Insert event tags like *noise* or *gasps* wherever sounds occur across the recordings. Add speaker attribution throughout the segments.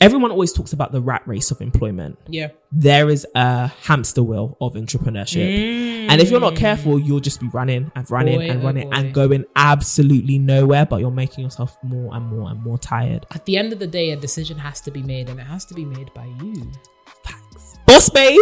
Speaker 1: Everyone always talks about the rat race of employment.
Speaker 2: Yeah.
Speaker 1: There is a hamster wheel of entrepreneurship. And if you're not careful, mm. you'll just be running and running
Speaker 2: Boy,
Speaker 1: and
Speaker 2: oh
Speaker 1: running
Speaker 2: boy.
Speaker 1: and going absolutely nowhere, but you're making yourself more and more and more tired.
Speaker 2: At the end of the day, a decision has to be made, and it has to be made by you. Facts.
Speaker 1: Boss babe!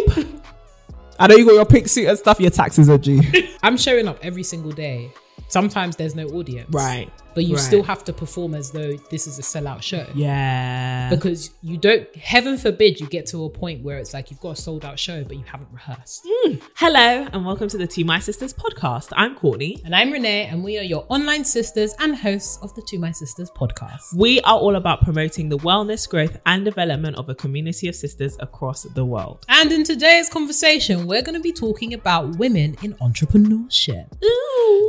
Speaker 1: I know you got your pink suit and stuff, your taxes are due. *laughs*
Speaker 2: I'm showing up every single day. Sometimes there's no audience.
Speaker 1: Right.
Speaker 2: But you
Speaker 1: Right.
Speaker 2: still have to perform as though this is a sellout show.
Speaker 1: yeah.
Speaker 2: Because you don't, heaven forbid, you get to a point where it's like you've got a sold out show, but you haven't rehearsed. Hmm.
Speaker 1: Hello and welcome to the To My Sisters podcast. I'm Courtney.
Speaker 2: And I'm Renee, and we are your online sisters and hosts of the To My Sisters podcast.
Speaker 1: We are all about promoting the wellness, growth, and development of a community of sisters across the world.
Speaker 2: And in today's conversation, we're going to be talking about women in entrepreneurship,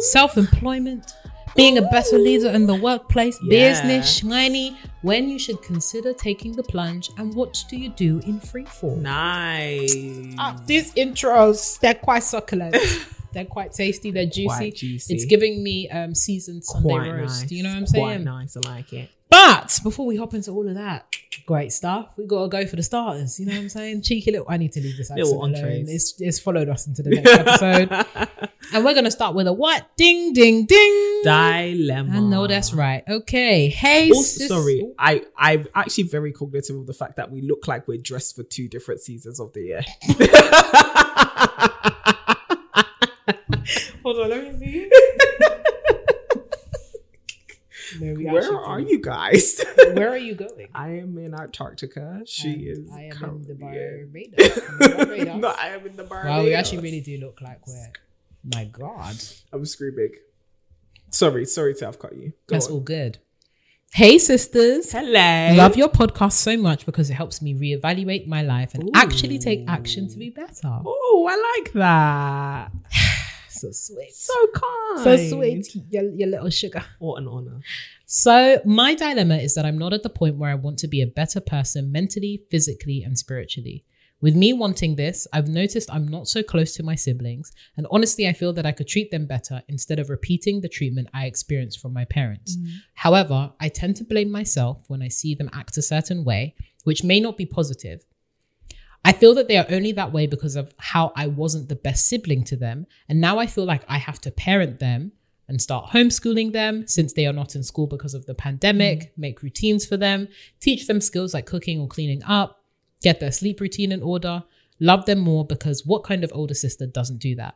Speaker 2: self employment, being a better leader in the workplace,
Speaker 1: Yeah.
Speaker 2: business, shiny, when you should consider taking the plunge, and what do you do in freefall.
Speaker 1: Nice.
Speaker 2: Ah, these intros, they're quite succulent. *laughs* they're quite tasty. They're juicy.
Speaker 1: Juicy.
Speaker 2: It's giving me um, seasoned Sunday
Speaker 1: Quite
Speaker 2: roast.
Speaker 1: nice.
Speaker 2: You know what I'm saying?
Speaker 1: Quite nice. I like it.
Speaker 2: But before we hop into all of that great stuff, we gotta go for the starters. You know what I'm saying? Cheeky little. I need to leave this accent
Speaker 1: Little
Speaker 2: alone.
Speaker 1: entrees.
Speaker 2: It's, it's followed us into the next episode, *laughs* and we're gonna start with a what? Ding, ding, ding.
Speaker 1: Dilemma.
Speaker 2: I know that's right. Okay. Hey,
Speaker 1: Also,
Speaker 2: sis-
Speaker 1: sorry, I I'm actually very cognitive of the fact that we look like we're dressed for two different seasons of the year. *laughs* *laughs*
Speaker 2: Hold on, let me see. *laughs* We
Speaker 1: Where are you guys? *laughs*
Speaker 2: Where are you going?
Speaker 1: I am in Antarctica. She
Speaker 2: Um,
Speaker 1: is.
Speaker 2: I am in the Barbados.
Speaker 1: No, I am in the Barbados.
Speaker 2: Wow, we actually really do look like we're. My God,
Speaker 1: I'm screaming. Sorry, sorry to have cut you. Go
Speaker 2: that's
Speaker 1: on.
Speaker 2: all good. Hey, sisters.
Speaker 1: Hello.
Speaker 2: Love your podcast so much because it helps me reevaluate my life and
Speaker 1: Ooh.
Speaker 2: actually take action to be better.
Speaker 1: Oh, I like that. *sighs* *sighs* *sighs*
Speaker 2: So sweet.
Speaker 1: So kind.
Speaker 2: So sweet, your, your little sugar.
Speaker 1: What an honor.
Speaker 2: So, my dilemma is that I'm not at the point where I want to be a better person mentally, physically, and spiritually. With me wanting this, I've noticed I'm not so close to my siblings, and honestly, I feel that I could treat them better instead of repeating the treatment I experienced from my parents. Mm. However, I tend to blame myself when I see them act a certain way, which may not be positive. I feel that they are only that way because of how I wasn't the best sibling to them, and now I feel like I have to parent them and start homeschooling them since they are not in school because of the pandemic, mm. make routines for them, teach them skills like cooking or cleaning up, get their sleep routine in order, love them more because what kind of older sister doesn't do that?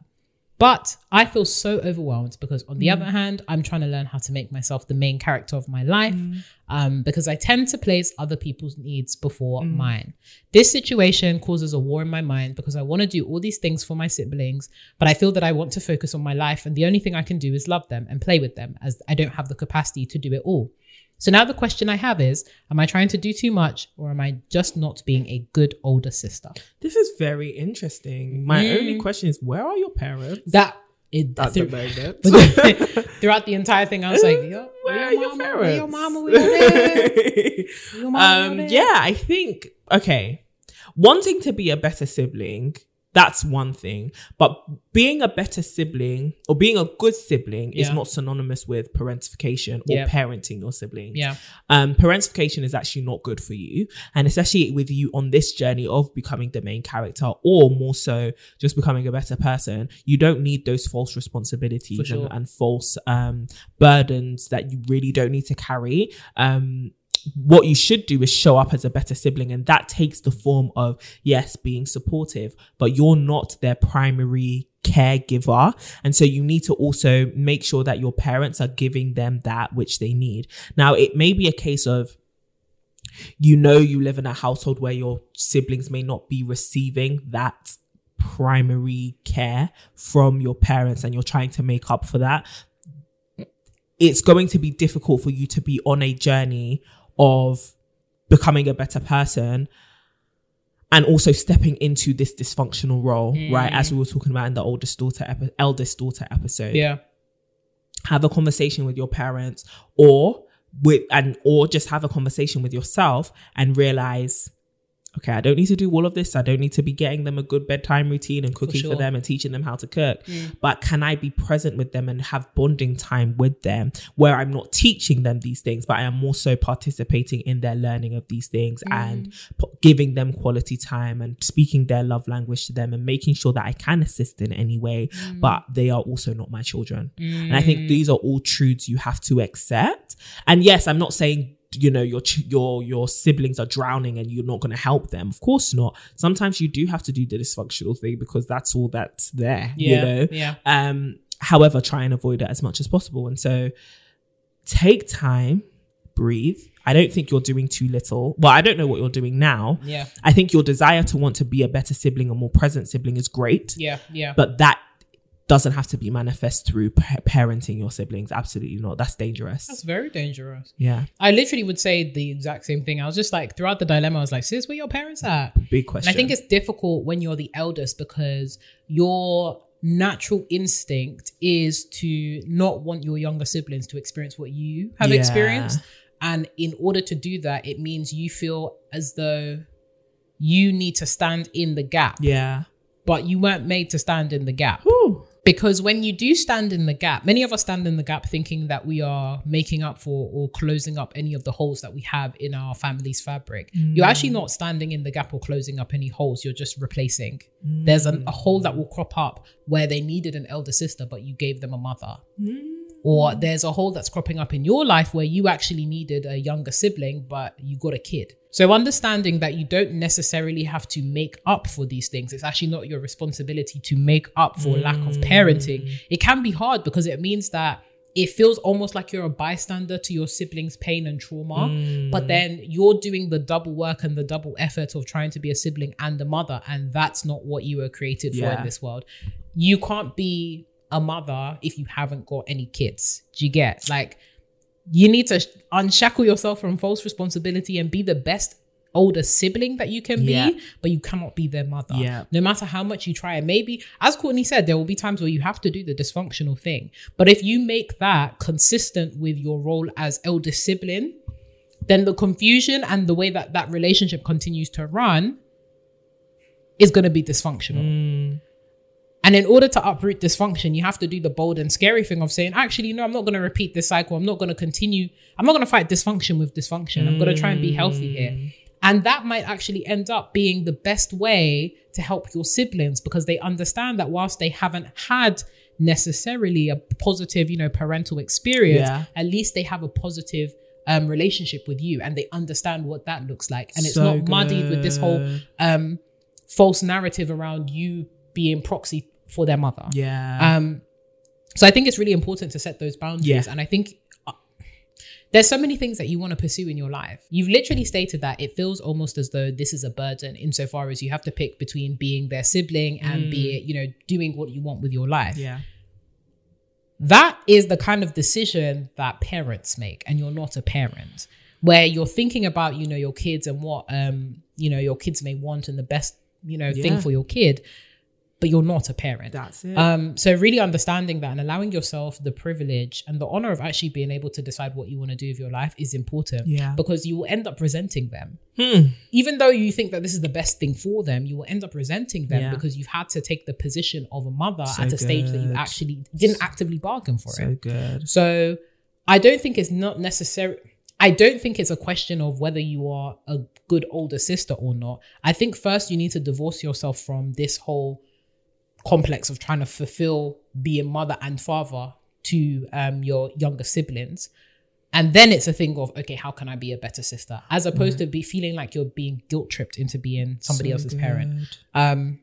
Speaker 2: But I feel so overwhelmed because, on the mm. other hand, I'm trying to learn how to make myself the main character of my life mm. um, because I tend to place other people's needs before mm. mine. This situation causes a war in my mind because I want to do all these things for my siblings, but I feel that I want to focus on my life, and the only thing I can do is love them and play with them as I don't have the capacity to do it all. So now the question I have is Am I trying to do too much, or am I just not being a good older sister?
Speaker 1: This is very interesting. My
Speaker 2: Mm.
Speaker 1: only question is, where are your parents?
Speaker 2: That. It,
Speaker 1: At
Speaker 2: through-
Speaker 1: the moment. *laughs*
Speaker 2: throughout the *laughs* entire thing, I was like, Yo,
Speaker 1: where are
Speaker 2: your
Speaker 1: your
Speaker 2: mama?
Speaker 1: parents? *laughs*
Speaker 2: Where your mama? Where your? Your mama,
Speaker 1: um, yeah, I think okay. Wanting to be a better sibling, that's one thing. But being a better sibling or being a good sibling is not synonymous with parentification or
Speaker 2: Yeah.
Speaker 1: parenting your siblings.
Speaker 2: Yeah.
Speaker 1: Um, parentification is actually not good for you. And especially with you on this journey of becoming the main character or more so just becoming a better person, you don't need those false responsibilities
Speaker 2: sure.
Speaker 1: and, and false um, burdens that you really don't need to carry. Um, what you should do is show up as a better sibling and that takes the form of yes being supportive but you're not their primary caregiver. And so you need to also make sure that your parents are giving them that which they need. Now it may be a case of you know you live in a household where your siblings may not be receiving that primary care from your parents and you're trying to make up for that. It's going to be difficult for you to be on a journey of becoming a better person and also stepping into this dysfunctional role, right? As we were talking about in the oldest daughter, epi- eldest daughter episode
Speaker 2: Yeah.
Speaker 1: have a conversation with your parents or with and or just have a conversation with yourself and realize okay i don't need to do all of this. I don't need to be getting them a good bedtime routine and cooking for,
Speaker 2: sure.
Speaker 1: them and teaching them how to cook. Mm. But can i be present with them and have bonding time with them where i'm not teaching them these things but i am also participating in their learning of these things mm. and p- giving them quality time and speaking their love language to them and making sure that i can assist in any way mm. but they are also not my children. And I think these are all truths you have to accept. And yes, I'm not saying you know your your your siblings are drowning and you're not going to help them. Of course not. Sometimes you do have to do the dysfunctional thing because that's all that's there.
Speaker 2: Yeah.
Speaker 1: You know.
Speaker 2: Yeah.
Speaker 1: Um. However, try and avoid it as much as possible. And so, take time, breathe. I don't think you're doing too little. Well, I don't know what you're doing now.
Speaker 2: Yeah.
Speaker 1: I think your desire to want to be a better sibling, a more present sibling, is great
Speaker 2: Yeah. Yeah.
Speaker 1: but that doesn't have to be manifest through pa- parenting your siblings absolutely not that's dangerous
Speaker 2: That's very dangerous.
Speaker 1: yeah
Speaker 2: I literally would say the exact same thing. I was just like, throughout the dilemma, I was like, sis, where your parents at?
Speaker 1: big question
Speaker 2: And I think it's difficult when you're the eldest because your natural instinct is to not want your younger siblings to experience what you have
Speaker 1: Yeah.
Speaker 2: experienced. And in order to do that, it means you feel as though you need to stand in the gap,
Speaker 1: yeah
Speaker 2: but you weren't made to stand in the gap.
Speaker 1: Whew.
Speaker 2: Because when you do stand in the gap, many of us stand in the gap thinking that we are making up for or closing up any of the holes that we have in our family's fabric. You're actually mm. not standing in the gap or closing up any holes, you're just replacing. There's a, a hole that will crop up where they needed an elder sister, but you gave them a mother. Mm. Or mm. there's a hole that's cropping up in your life where you actually needed a younger sibling, but you got a kid. So understanding that you don't necessarily have to make up for these things. It's actually not your responsibility to make up for lack of mm. parenting. It can be hard because it means that it feels almost like you're a bystander to your siblings' pain and trauma, but mm. then you're doing the double work and the double effort of trying to be a sibling and a mother, and that's not what you were created for in this world. You can't be a mother if you haven't got any kids. Do you get like you need to unshackle yourself from false responsibility and be the best older sibling that you can
Speaker 1: Yeah.
Speaker 2: be, but you cannot be their mother.
Speaker 1: Yeah.
Speaker 2: No matter how much you try. And maybe, as Courtney said, there will be times where you have to do the dysfunctional thing. But if you make that consistent with your role as elder sibling, then the confusion and the way that that relationship continues to run is going to be dysfunctional. Mm. And in order to uproot dysfunction, you have to do the bold and scary thing of saying, actually, no, I'm not going to repeat this cycle. I'm not going to continue. I'm not going to fight dysfunction with dysfunction. I'm going to try and be healthy here. And that might actually end up being the best way to help your siblings because they understand that whilst they haven't had necessarily a positive, you know, parental experience,
Speaker 1: Yeah.
Speaker 2: at least they have a positive um, relationship with you and they understand what that looks like. And it's
Speaker 1: So
Speaker 2: not muddied with this whole um, false narrative around you being proxy for their mother.
Speaker 1: yeah
Speaker 2: Um, so I think it's really important to set those boundaries.
Speaker 1: Yeah.
Speaker 2: And I think uh, there's so many things that you want to pursue in your life. You've literally stated that it feels almost as though this is a burden insofar as you have to pick between being their sibling and be, you know, doing what you want with your life.
Speaker 1: yeah
Speaker 2: That is the kind of decision that parents make, and you're not a parent, where you're thinking about, you know, your kids and what um, you know, your kids may want and the best, you know, thing for your kid, but you're not a parent.
Speaker 1: that's it
Speaker 2: Um, so really understanding that and allowing yourself the privilege and the honor of actually being able to decide what you want to do with your life is important.
Speaker 1: Yeah.
Speaker 2: Because you will end up resenting them.
Speaker 1: Hmm.
Speaker 2: Even though you think that this is the best thing for them, you will end up resenting them
Speaker 1: Yeah.
Speaker 2: because you've had to take the position of a mother
Speaker 1: So
Speaker 2: at a stage that you actually didn't actively bargain for
Speaker 1: so
Speaker 2: it.
Speaker 1: good
Speaker 2: So I don't think it's not necessary. I don't think it's a question of whether you are a good older sister or not. I think first you need to divorce yourself from this whole complex of trying to fulfill being mother and father to um, your younger siblings. And then it's a thing of, okay, how can I be a better sister? As opposed to be feeling like you're being guilt tripped into being somebody
Speaker 1: So
Speaker 2: else's parent. Um,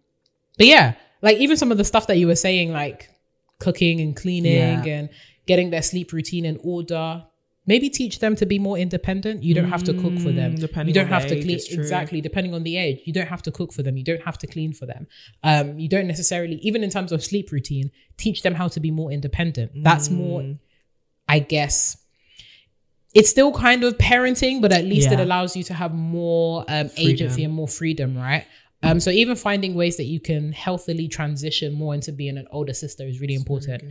Speaker 2: but yeah, like even some of the stuff that you were saying, like cooking and cleaning
Speaker 1: Yeah.
Speaker 2: and getting their sleep routine in order. Maybe teach them to be more independent. You don't have to cook for them.
Speaker 1: Mm, depending
Speaker 2: you don't
Speaker 1: on
Speaker 2: have to clean exactly depending on the age. You don't have to cook for them. You don't have to clean for them. Um, you don't necessarily even in terms of sleep routine teach them how to be more independent. That's more. I guess it's still kind of parenting, but at least it allows you to have more um, agency and more freedom, right? Um, so even finding ways that you can healthily transition more into being an older sister is really important.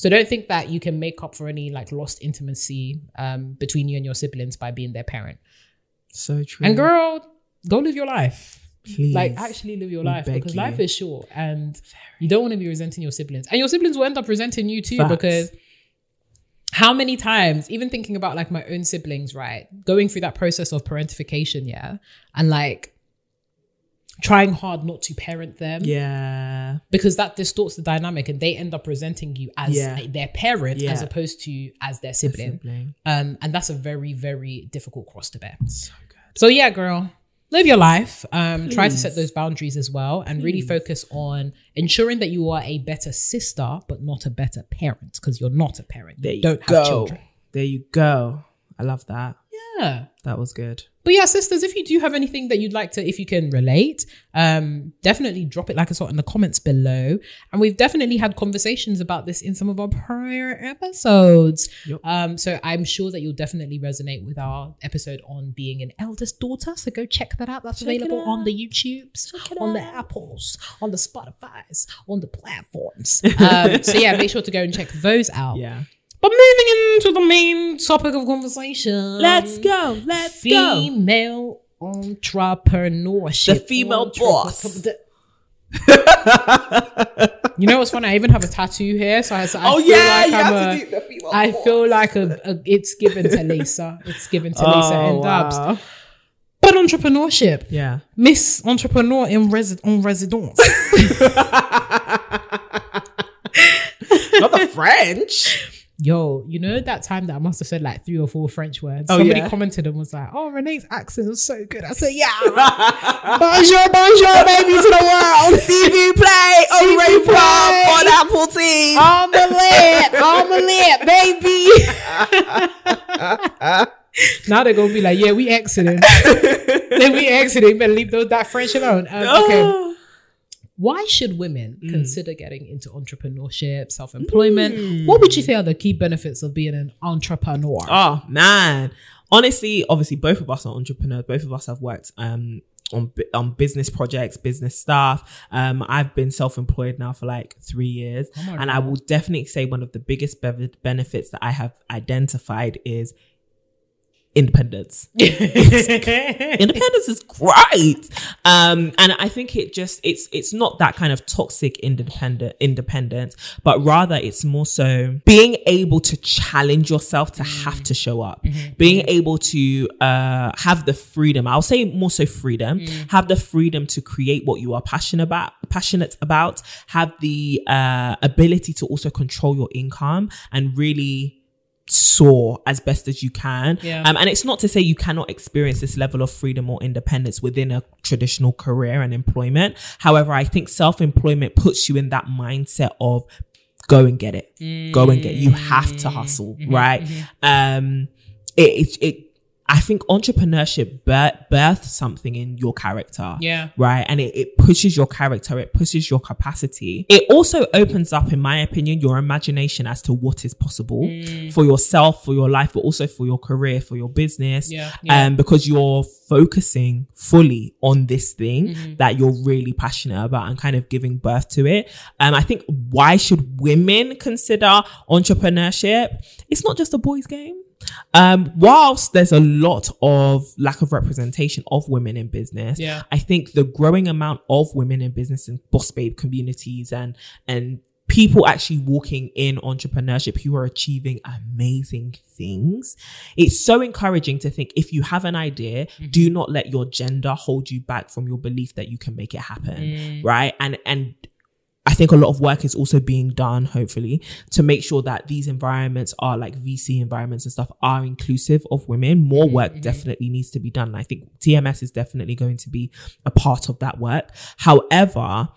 Speaker 2: So don't think that you can make up for any like lost intimacy um, between you and your siblings by being their parent.
Speaker 1: So true.
Speaker 2: And girl, go live your life.
Speaker 1: Please.
Speaker 2: Like actually live your
Speaker 1: We
Speaker 2: life because
Speaker 1: you.
Speaker 2: life is short and you don't want to be resenting your siblings. And your siblings will end up resenting you too
Speaker 1: Facts.
Speaker 2: because how many times, even thinking about like my own siblings, right? Going through that process of parentification, yeah. And like trying hard not to parent them
Speaker 1: yeah.
Speaker 2: because that distorts the dynamic and they end up presenting you as
Speaker 1: Yeah.
Speaker 2: their parent
Speaker 1: Yeah.
Speaker 2: as opposed to as their sibling.
Speaker 1: Sibling.
Speaker 2: Um, and that's a very, very difficult cross to bear.
Speaker 1: So good.
Speaker 2: So yeah, girl, live your life. Um, try to set those boundaries as well, and really focus on ensuring that you are a better sister, but not a better parent, because you're not a parent.
Speaker 1: There
Speaker 2: you
Speaker 1: you
Speaker 2: don't
Speaker 1: go.
Speaker 2: have children.
Speaker 1: There you go. I love that.
Speaker 2: Yeah.
Speaker 1: That was good.
Speaker 2: But yeah, sisters, if you do have anything that you'd like to, if you can relate, um, definitely drop it like I saw in the comments below. And we've definitely had conversations about this in some of our prior episodes.
Speaker 1: Yep.
Speaker 2: Um, so I'm sure that you'll definitely resonate with our episode on being an eldest daughter. So go check that out. That's
Speaker 1: Check
Speaker 2: available on the YouTubes, on the. Apples, on the Spotify's, on the platforms. *laughs* um, so yeah, make sure to go and check those out.
Speaker 1: Yeah.
Speaker 2: But moving into the main topic of conversation.
Speaker 1: Let's go. Let's go.
Speaker 2: female entrepreneurship.
Speaker 1: The female boss.
Speaker 2: You know what's funny? I even have a tattoo here, so I, so I
Speaker 1: oh
Speaker 2: feel
Speaker 1: yeah,
Speaker 2: like
Speaker 1: you
Speaker 2: I'm
Speaker 1: have
Speaker 2: a,
Speaker 1: to do the female.
Speaker 2: I
Speaker 1: boss.
Speaker 2: feel like a, a it's given to Lisa. It's given to Lisa
Speaker 1: Oh,
Speaker 2: and Dubs.
Speaker 1: wow.
Speaker 2: But entrepreneurship,
Speaker 1: Yeah.
Speaker 2: Miss Entrepreneur in resi- en residence. *laughs*
Speaker 1: Not the French.
Speaker 2: Yo, you know that time that I must have said like three or four French words.
Speaker 1: Oh,
Speaker 2: Somebody
Speaker 1: yeah?
Speaker 2: commented and was like, "Oh, Renee's accent was so good." I said, "Yeah, *laughs* bonjour, bonjour, baby, to the world."
Speaker 1: On CV *laughs* play. Au revoir.
Speaker 2: play.
Speaker 1: Bon appetit.
Speaker 2: omelette, omelette, baby. *laughs* now they're gonna be like, "Yeah, we exiting." then we exiting. Better leave those that French alone. Um, okay. Why should women
Speaker 1: Mm.
Speaker 2: consider getting into entrepreneurship, self-employment? What would you say are the key benefits of being an entrepreneur?
Speaker 1: Oh man, honestly, obviously, both of us are entrepreneurs. Both of us have worked um on on business projects, business stuff. Um, I've been self employed now for like three years,
Speaker 2: Oh
Speaker 1: and I will definitely say one of the biggest be- benefits that I have identified is independence. *laughs* independence is great. Um and i think it just it's it's not that kind of toxic independent independence but rather it's more so being able to challenge yourself to have to show up. Being able to uh have the freedom. I'll say more so freedom. Have the freedom to create what you are passionate about passionate about. Have the uh ability to also control your income and really soar as best as you can.
Speaker 2: Yeah.
Speaker 1: Um, and it's not to say you cannot experience this level of freedom or independence within a traditional career and employment. However, I think self employment puts you in that mindset of go and get it, go and get. You have to hustle,
Speaker 2: Mm-hmm.
Speaker 1: right? Um, it, it, it I think entrepreneurship birth, births something in your character
Speaker 2: Yeah.
Speaker 1: right? And it, it pushes your character, it pushes your capacity. It also opens up, in my opinion, your imagination as to what is possible
Speaker 2: Mm.
Speaker 1: for yourself, for your life, but also for your career, for your business.
Speaker 2: Yeah, yeah.
Speaker 1: Um, because you're focusing fully on this thing
Speaker 2: Mm-hmm.
Speaker 1: that you're really passionate about and kind of giving birth to it. Um, I think why should women consider entrepreneurship? It's not just a boys' game. Um, whilst there's a lot of lack of representation of women in business,
Speaker 2: Yeah.
Speaker 1: I think the growing amount of women in business and boss babe communities and and people actually walking in entrepreneurship who are achieving amazing things. It's so encouraging to think if you have an idea, do not let your gender hold you back from your belief that you can make it happen. Right. And and I think a lot of work is also being done, hopefully, to make sure that these environments are like VC environments and stuff are inclusive of women. More mm-hmm. work definitely needs to be done. And I think TMS is definitely going to be a part of that work. However,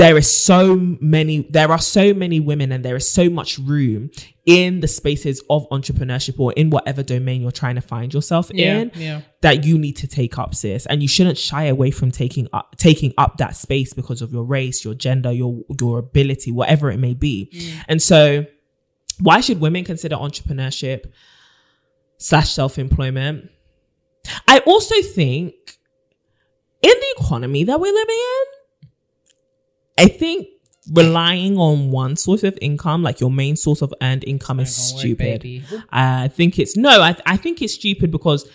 Speaker 1: there is so many there are so many women and there is so much room in the spaces of entrepreneurship or in whatever domain you're trying to find yourself
Speaker 2: Yeah,
Speaker 1: in
Speaker 2: yeah.
Speaker 1: that you need to take up sis and you shouldn't shy away from taking up taking up that space because of your race your gender your your ability whatever it may be mm. and so why should women consider entrepreneurship slash self-employment? I also think in the economy that we're living in, I think relying on one source of income, like your main source of earned income, is
Speaker 2: work,
Speaker 1: stupid. I think it's no, I, I think it's stupid because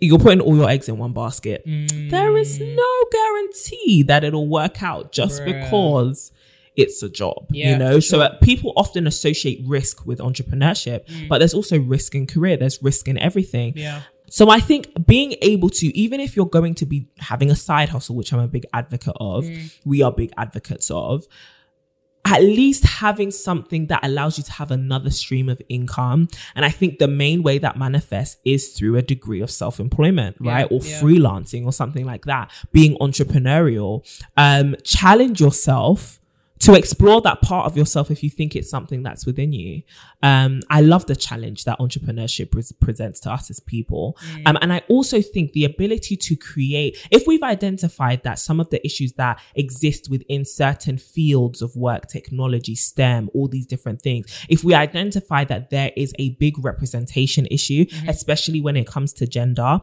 Speaker 1: you're putting all your eggs in one basket. There is no guarantee that it'll work out just
Speaker 2: Bruh.
Speaker 1: because it's a job,
Speaker 2: Yeah,
Speaker 1: you know?
Speaker 2: for
Speaker 1: So uh, people often associate risk with entrepreneurship, but there's also risk in career, there's risk in everything.
Speaker 2: Yeah.
Speaker 1: So I think being able to, even if you're going to be having a side hustle, which I'm a big advocate of, we are big advocates of, at least having something that allows you to have another stream of income. And I think the main way that manifests is through a degree of self employment,
Speaker 2: Yeah,
Speaker 1: right? Or
Speaker 2: yeah.
Speaker 1: freelancing or something like that, being entrepreneurial. Um, challenge yourself to explore that part of yourself if you think it's something that's within you. Um, I love the challenge that entrepreneurship pres- presents to us as people. Um, and I also think the ability to create, if we've identified that some of the issues that exist within certain fields of work, technology, STEM, all these different things, if we identify that there is a big representation issue, especially when it comes to gender,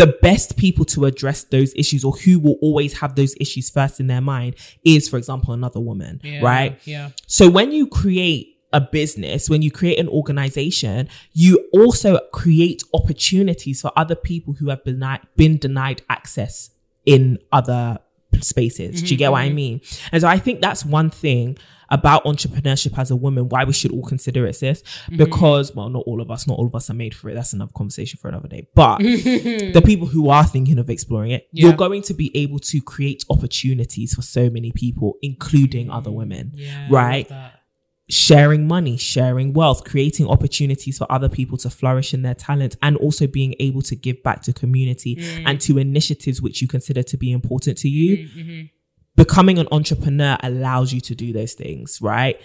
Speaker 1: the best people to address those issues or who will always have those issues first in their mind is, for example, another woman,
Speaker 2: Yeah.
Speaker 1: right?
Speaker 2: Yeah.
Speaker 1: So when you create a business, when you create an organization, you also create opportunities for other people who have been, been denied access in other spaces. Do you get what I mm-hmm. mean? And so I think that's one thing about entrepreneurship as a woman, why we should all consider it, sis. Mm-hmm. Because, well, not all of us, not all of us are made for it. That's another conversation for another day. But *laughs* the people who are thinking of exploring it,
Speaker 2: Yeah.
Speaker 1: you're going to be able to create opportunities for so many people, including mm-hmm. other women
Speaker 2: Yeah.
Speaker 1: right?
Speaker 2: I love that.
Speaker 1: sharing money, sharing wealth, creating opportunities for other people to flourish in their talent, and also being able to give back to community mm. and to initiatives which you consider to be important to you. Mm-hmm, Becoming an entrepreneur allows you to do those things, right?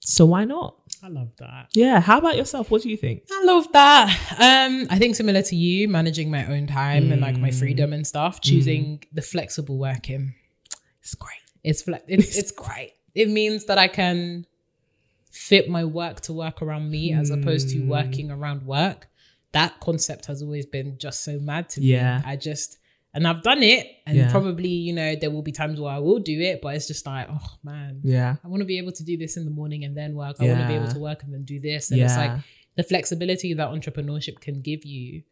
Speaker 1: So why not?
Speaker 2: I love that.
Speaker 1: Yeah. How about yourself? What do you think?
Speaker 2: I love that. Um, I think similar to you, managing my own time and like my
Speaker 1: Mm.
Speaker 2: freedom and stuff, choosing the flexible working.
Speaker 1: It's great.
Speaker 2: It's fle- it's *laughs* it's great. It means that I can fit my work to work around me as opposed
Speaker 1: Mm.
Speaker 2: to working around work. That concept has always been just so mad to me.
Speaker 1: Yeah.
Speaker 2: me. I just and I've done it, and
Speaker 1: Yeah.
Speaker 2: probably you know there will be times where I will do it, but it's just like oh man,
Speaker 1: Yeah.
Speaker 2: I want to be able to do this in the morning and then work. I want to be able to work and then do this, and it's like the flexibility that entrepreneurship can give you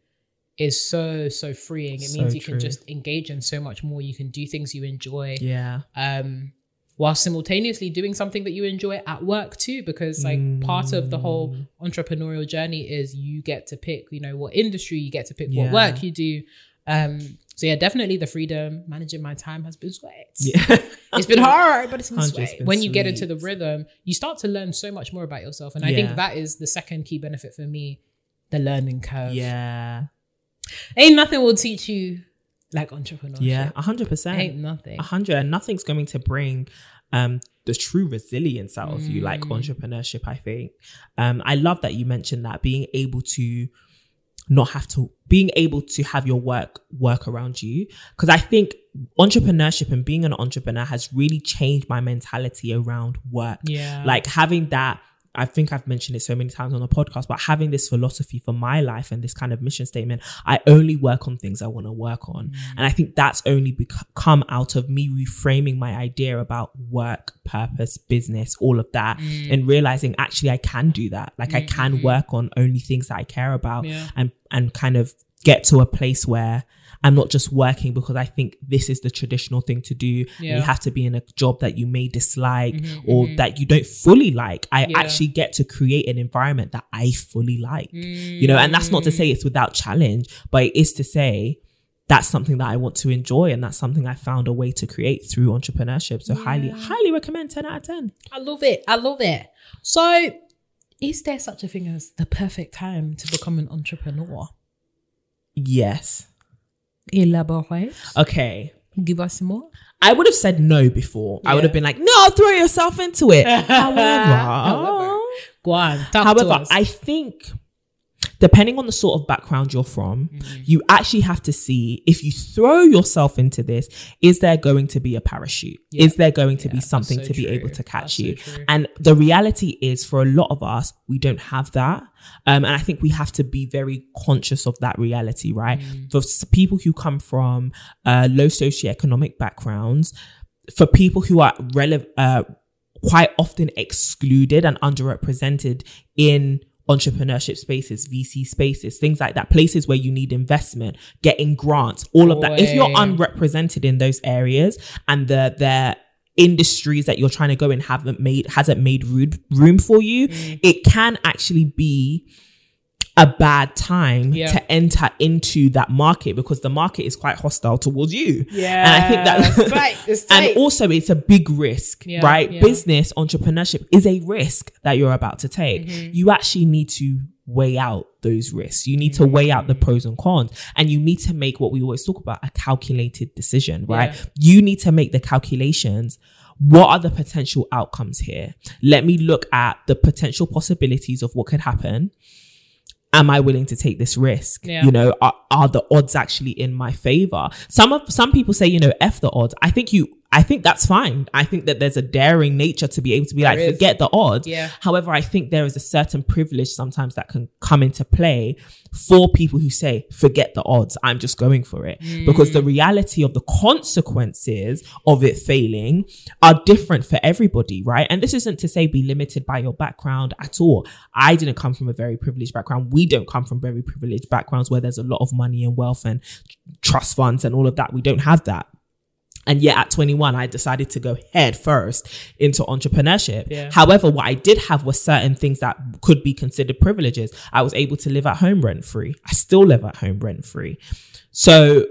Speaker 2: is so so freeing. It
Speaker 1: So
Speaker 2: means you
Speaker 1: true.
Speaker 2: can just engage in so much more. You can do things you enjoy
Speaker 1: Yeah.
Speaker 2: um while simultaneously doing something that you enjoy at work too because like part of the whole
Speaker 1: Mm.
Speaker 2: entrepreneurial journey is you get to pick you know what industry you get to pick what work you do um so yeah definitely the freedom managing my time has been sweat
Speaker 1: Yeah. *laughs*
Speaker 2: it's been hard but it's been
Speaker 1: Hundred, been
Speaker 2: when you get into the rhythm you start to learn so much more about yourself and i think that is the second key benefit for me the learning curve
Speaker 1: yeah.
Speaker 2: ain't nothing will teach you like entrepreneurship
Speaker 1: Yeah. Hundred percent.
Speaker 2: ain't nothing
Speaker 1: hundred and nothing's going to bring um the true resilience out of you like
Speaker 2: Mm.
Speaker 1: entrepreneurship i think um i love that you mentioned that being able to not have to being able to have your work work around you. Because i think entrepreneurship and being an entrepreneur has really changed my mentality around work.
Speaker 2: Yeah.
Speaker 1: Like having that I think I've mentioned it so many times on the podcast, but having this philosophy for my life and this kind of mission statement, I only work on things I want to work on. Mm. And I think that's only bec- come out of me reframing my idea about work, purpose, business, all of that, mm. and realizing actually I can do that. Like I can mm-hmm. work on only things that I care about
Speaker 2: Yeah.
Speaker 1: and, and kind of get to a place where I'm not just working because I think this is the traditional thing to do. and
Speaker 2: Yeah.
Speaker 1: You have to be in a job that you may dislike mm-hmm, or mm-hmm. that you don't fully like. I
Speaker 2: Yeah.
Speaker 1: actually get to create an environment that I fully like. You know, and that's not to say it's mm. without challenge, but it is to say that's something that I want to enjoy and that's something I found a way to create through entrepreneurship. So highly, highly recommend 10 out of 10.
Speaker 2: I love it. I love it. So, is there such a thing as the perfect time to become an entrepreneur?
Speaker 1: Yes.
Speaker 2: Elaborate.
Speaker 1: Okay.
Speaker 2: Give us more.
Speaker 1: I would have said no before. I would have been like, no, throw yourself into it. *laughs* However,
Speaker 2: However, Go on.
Speaker 1: However. I think depending on the sort of background you're from,
Speaker 2: Mm-hmm.
Speaker 1: you actually have to see if you throw yourself into this, is there going to be a parachute?
Speaker 2: Yeah.
Speaker 1: Is there going to
Speaker 2: Yeah,
Speaker 1: be something
Speaker 2: so
Speaker 1: to be
Speaker 2: true.
Speaker 1: able to catch
Speaker 2: That's
Speaker 1: you?
Speaker 2: true.
Speaker 1: And the reality is, for a lot of us, we don't have that. Um, and I think we have to be very conscious of that reality, right?
Speaker 2: Mm.
Speaker 1: For people who come from uh, low socioeconomic backgrounds, for people who are relevant, uh, quite often excluded and underrepresented in entrepreneurship spaces, VC spaces, things like that, places where you need investment, getting grants, all of that. If you're unrepresented in those areas and the their industries that you're trying to go in haven't made hasn't made room room for you,
Speaker 2: Mm.
Speaker 1: it can actually be a bad time
Speaker 2: Yeah.
Speaker 1: to enter into that market because the market is quite hostile towards you.
Speaker 2: Yeah,
Speaker 1: And I think that *laughs*
Speaker 2: it's tight, it's tight.
Speaker 1: and also it's a big risk,
Speaker 2: Yeah,
Speaker 1: right?
Speaker 2: yeah.
Speaker 1: Business entrepreneurship is a risk that you're about to take.
Speaker 2: Mm-hmm.
Speaker 1: You actually need to weigh out those risks. You need to weigh out the
Speaker 2: Mm-hmm.
Speaker 1: pros and cons and you need to make what we always talk about a calculated decision, right? You need to make the calculations. What are the potential outcomes here? Let me look at the potential possibilities of what could happen am I willing to take this risk?
Speaker 2: Yeah.
Speaker 1: You know, are, are the odds actually in my favor? Some of some people say, you know, F the odds. I think you I think that's fine. I think that there's a daring nature to be able to be like,
Speaker 2: is.
Speaker 1: forget the odds.
Speaker 2: Yeah.
Speaker 1: However, I think there is a certain privilege sometimes that can come into play for people who say, forget the odds. I'm just going for it. Because
Speaker 2: Mm.
Speaker 1: the reality of the consequences of it failing are different for everybody, right? And this isn't to say be limited by your background at all. I didn't come from a very privileged background. We don't come from very privileged backgrounds where there's a lot of money and wealth and trust funds and all of that. We don't have that. And yet at 21, I decided to go head first into entrepreneurship.
Speaker 2: Yeah.
Speaker 1: However, what I did have was certain things that could be considered privileges. I was able to live at home rent free. I still live at home rent free. So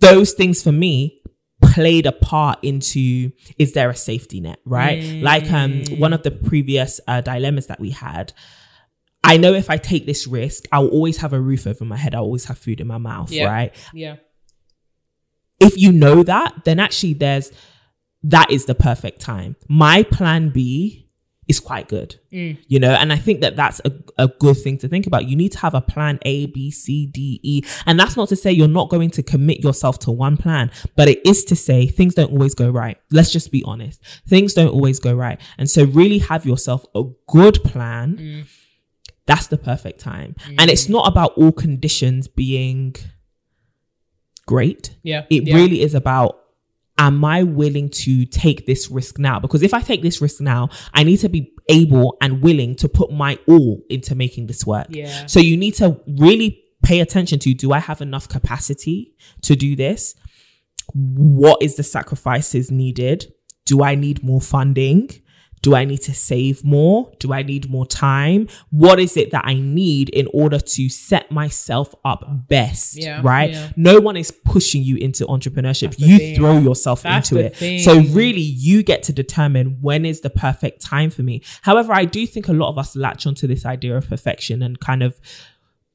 Speaker 1: those things for me played a part into is there a safety net, right? Like um one of the previous uh, dilemmas that we had. I know if I take this risk, I'll always have a roof over my head. I'll always have food in my mouth,
Speaker 2: Yeah.
Speaker 1: right?
Speaker 2: yeah.
Speaker 1: If you know that, then actually there's that is the perfect time. My plan B is quite good, mm. you know, and I think that that's a, a good thing to think about. You need to have a plan A, B, C, D, E. And that's not to say you're not going to commit yourself to one plan, but it is to say things don't always go right. Let's just be honest. Things don't always go right. And so really have yourself a good plan. Mm. That's the perfect time. Mm. And it's not about all conditions being great
Speaker 2: Yeah.
Speaker 1: it
Speaker 2: yeah.
Speaker 1: really is about am I willing to take this risk now? Because if I take this risk now, I need to be able and willing to put my all into making this work.
Speaker 2: Yeah.
Speaker 1: So you need to really pay attention to do I have enough capacity to do this? What is the sacrifices needed? Do I need more funding? Do I need to save more? Do I need more time? What is it that I need in order to set myself up best?
Speaker 2: Yeah,
Speaker 1: right?
Speaker 2: yeah.
Speaker 1: No one is pushing you into entrepreneurship.
Speaker 2: the
Speaker 1: You
Speaker 2: thing.
Speaker 1: throw yourself
Speaker 2: That's
Speaker 1: into it.
Speaker 2: thing.
Speaker 1: So really you get to determine when is the perfect time for me. However, I do think a lot of us latch onto this idea of perfection and kind of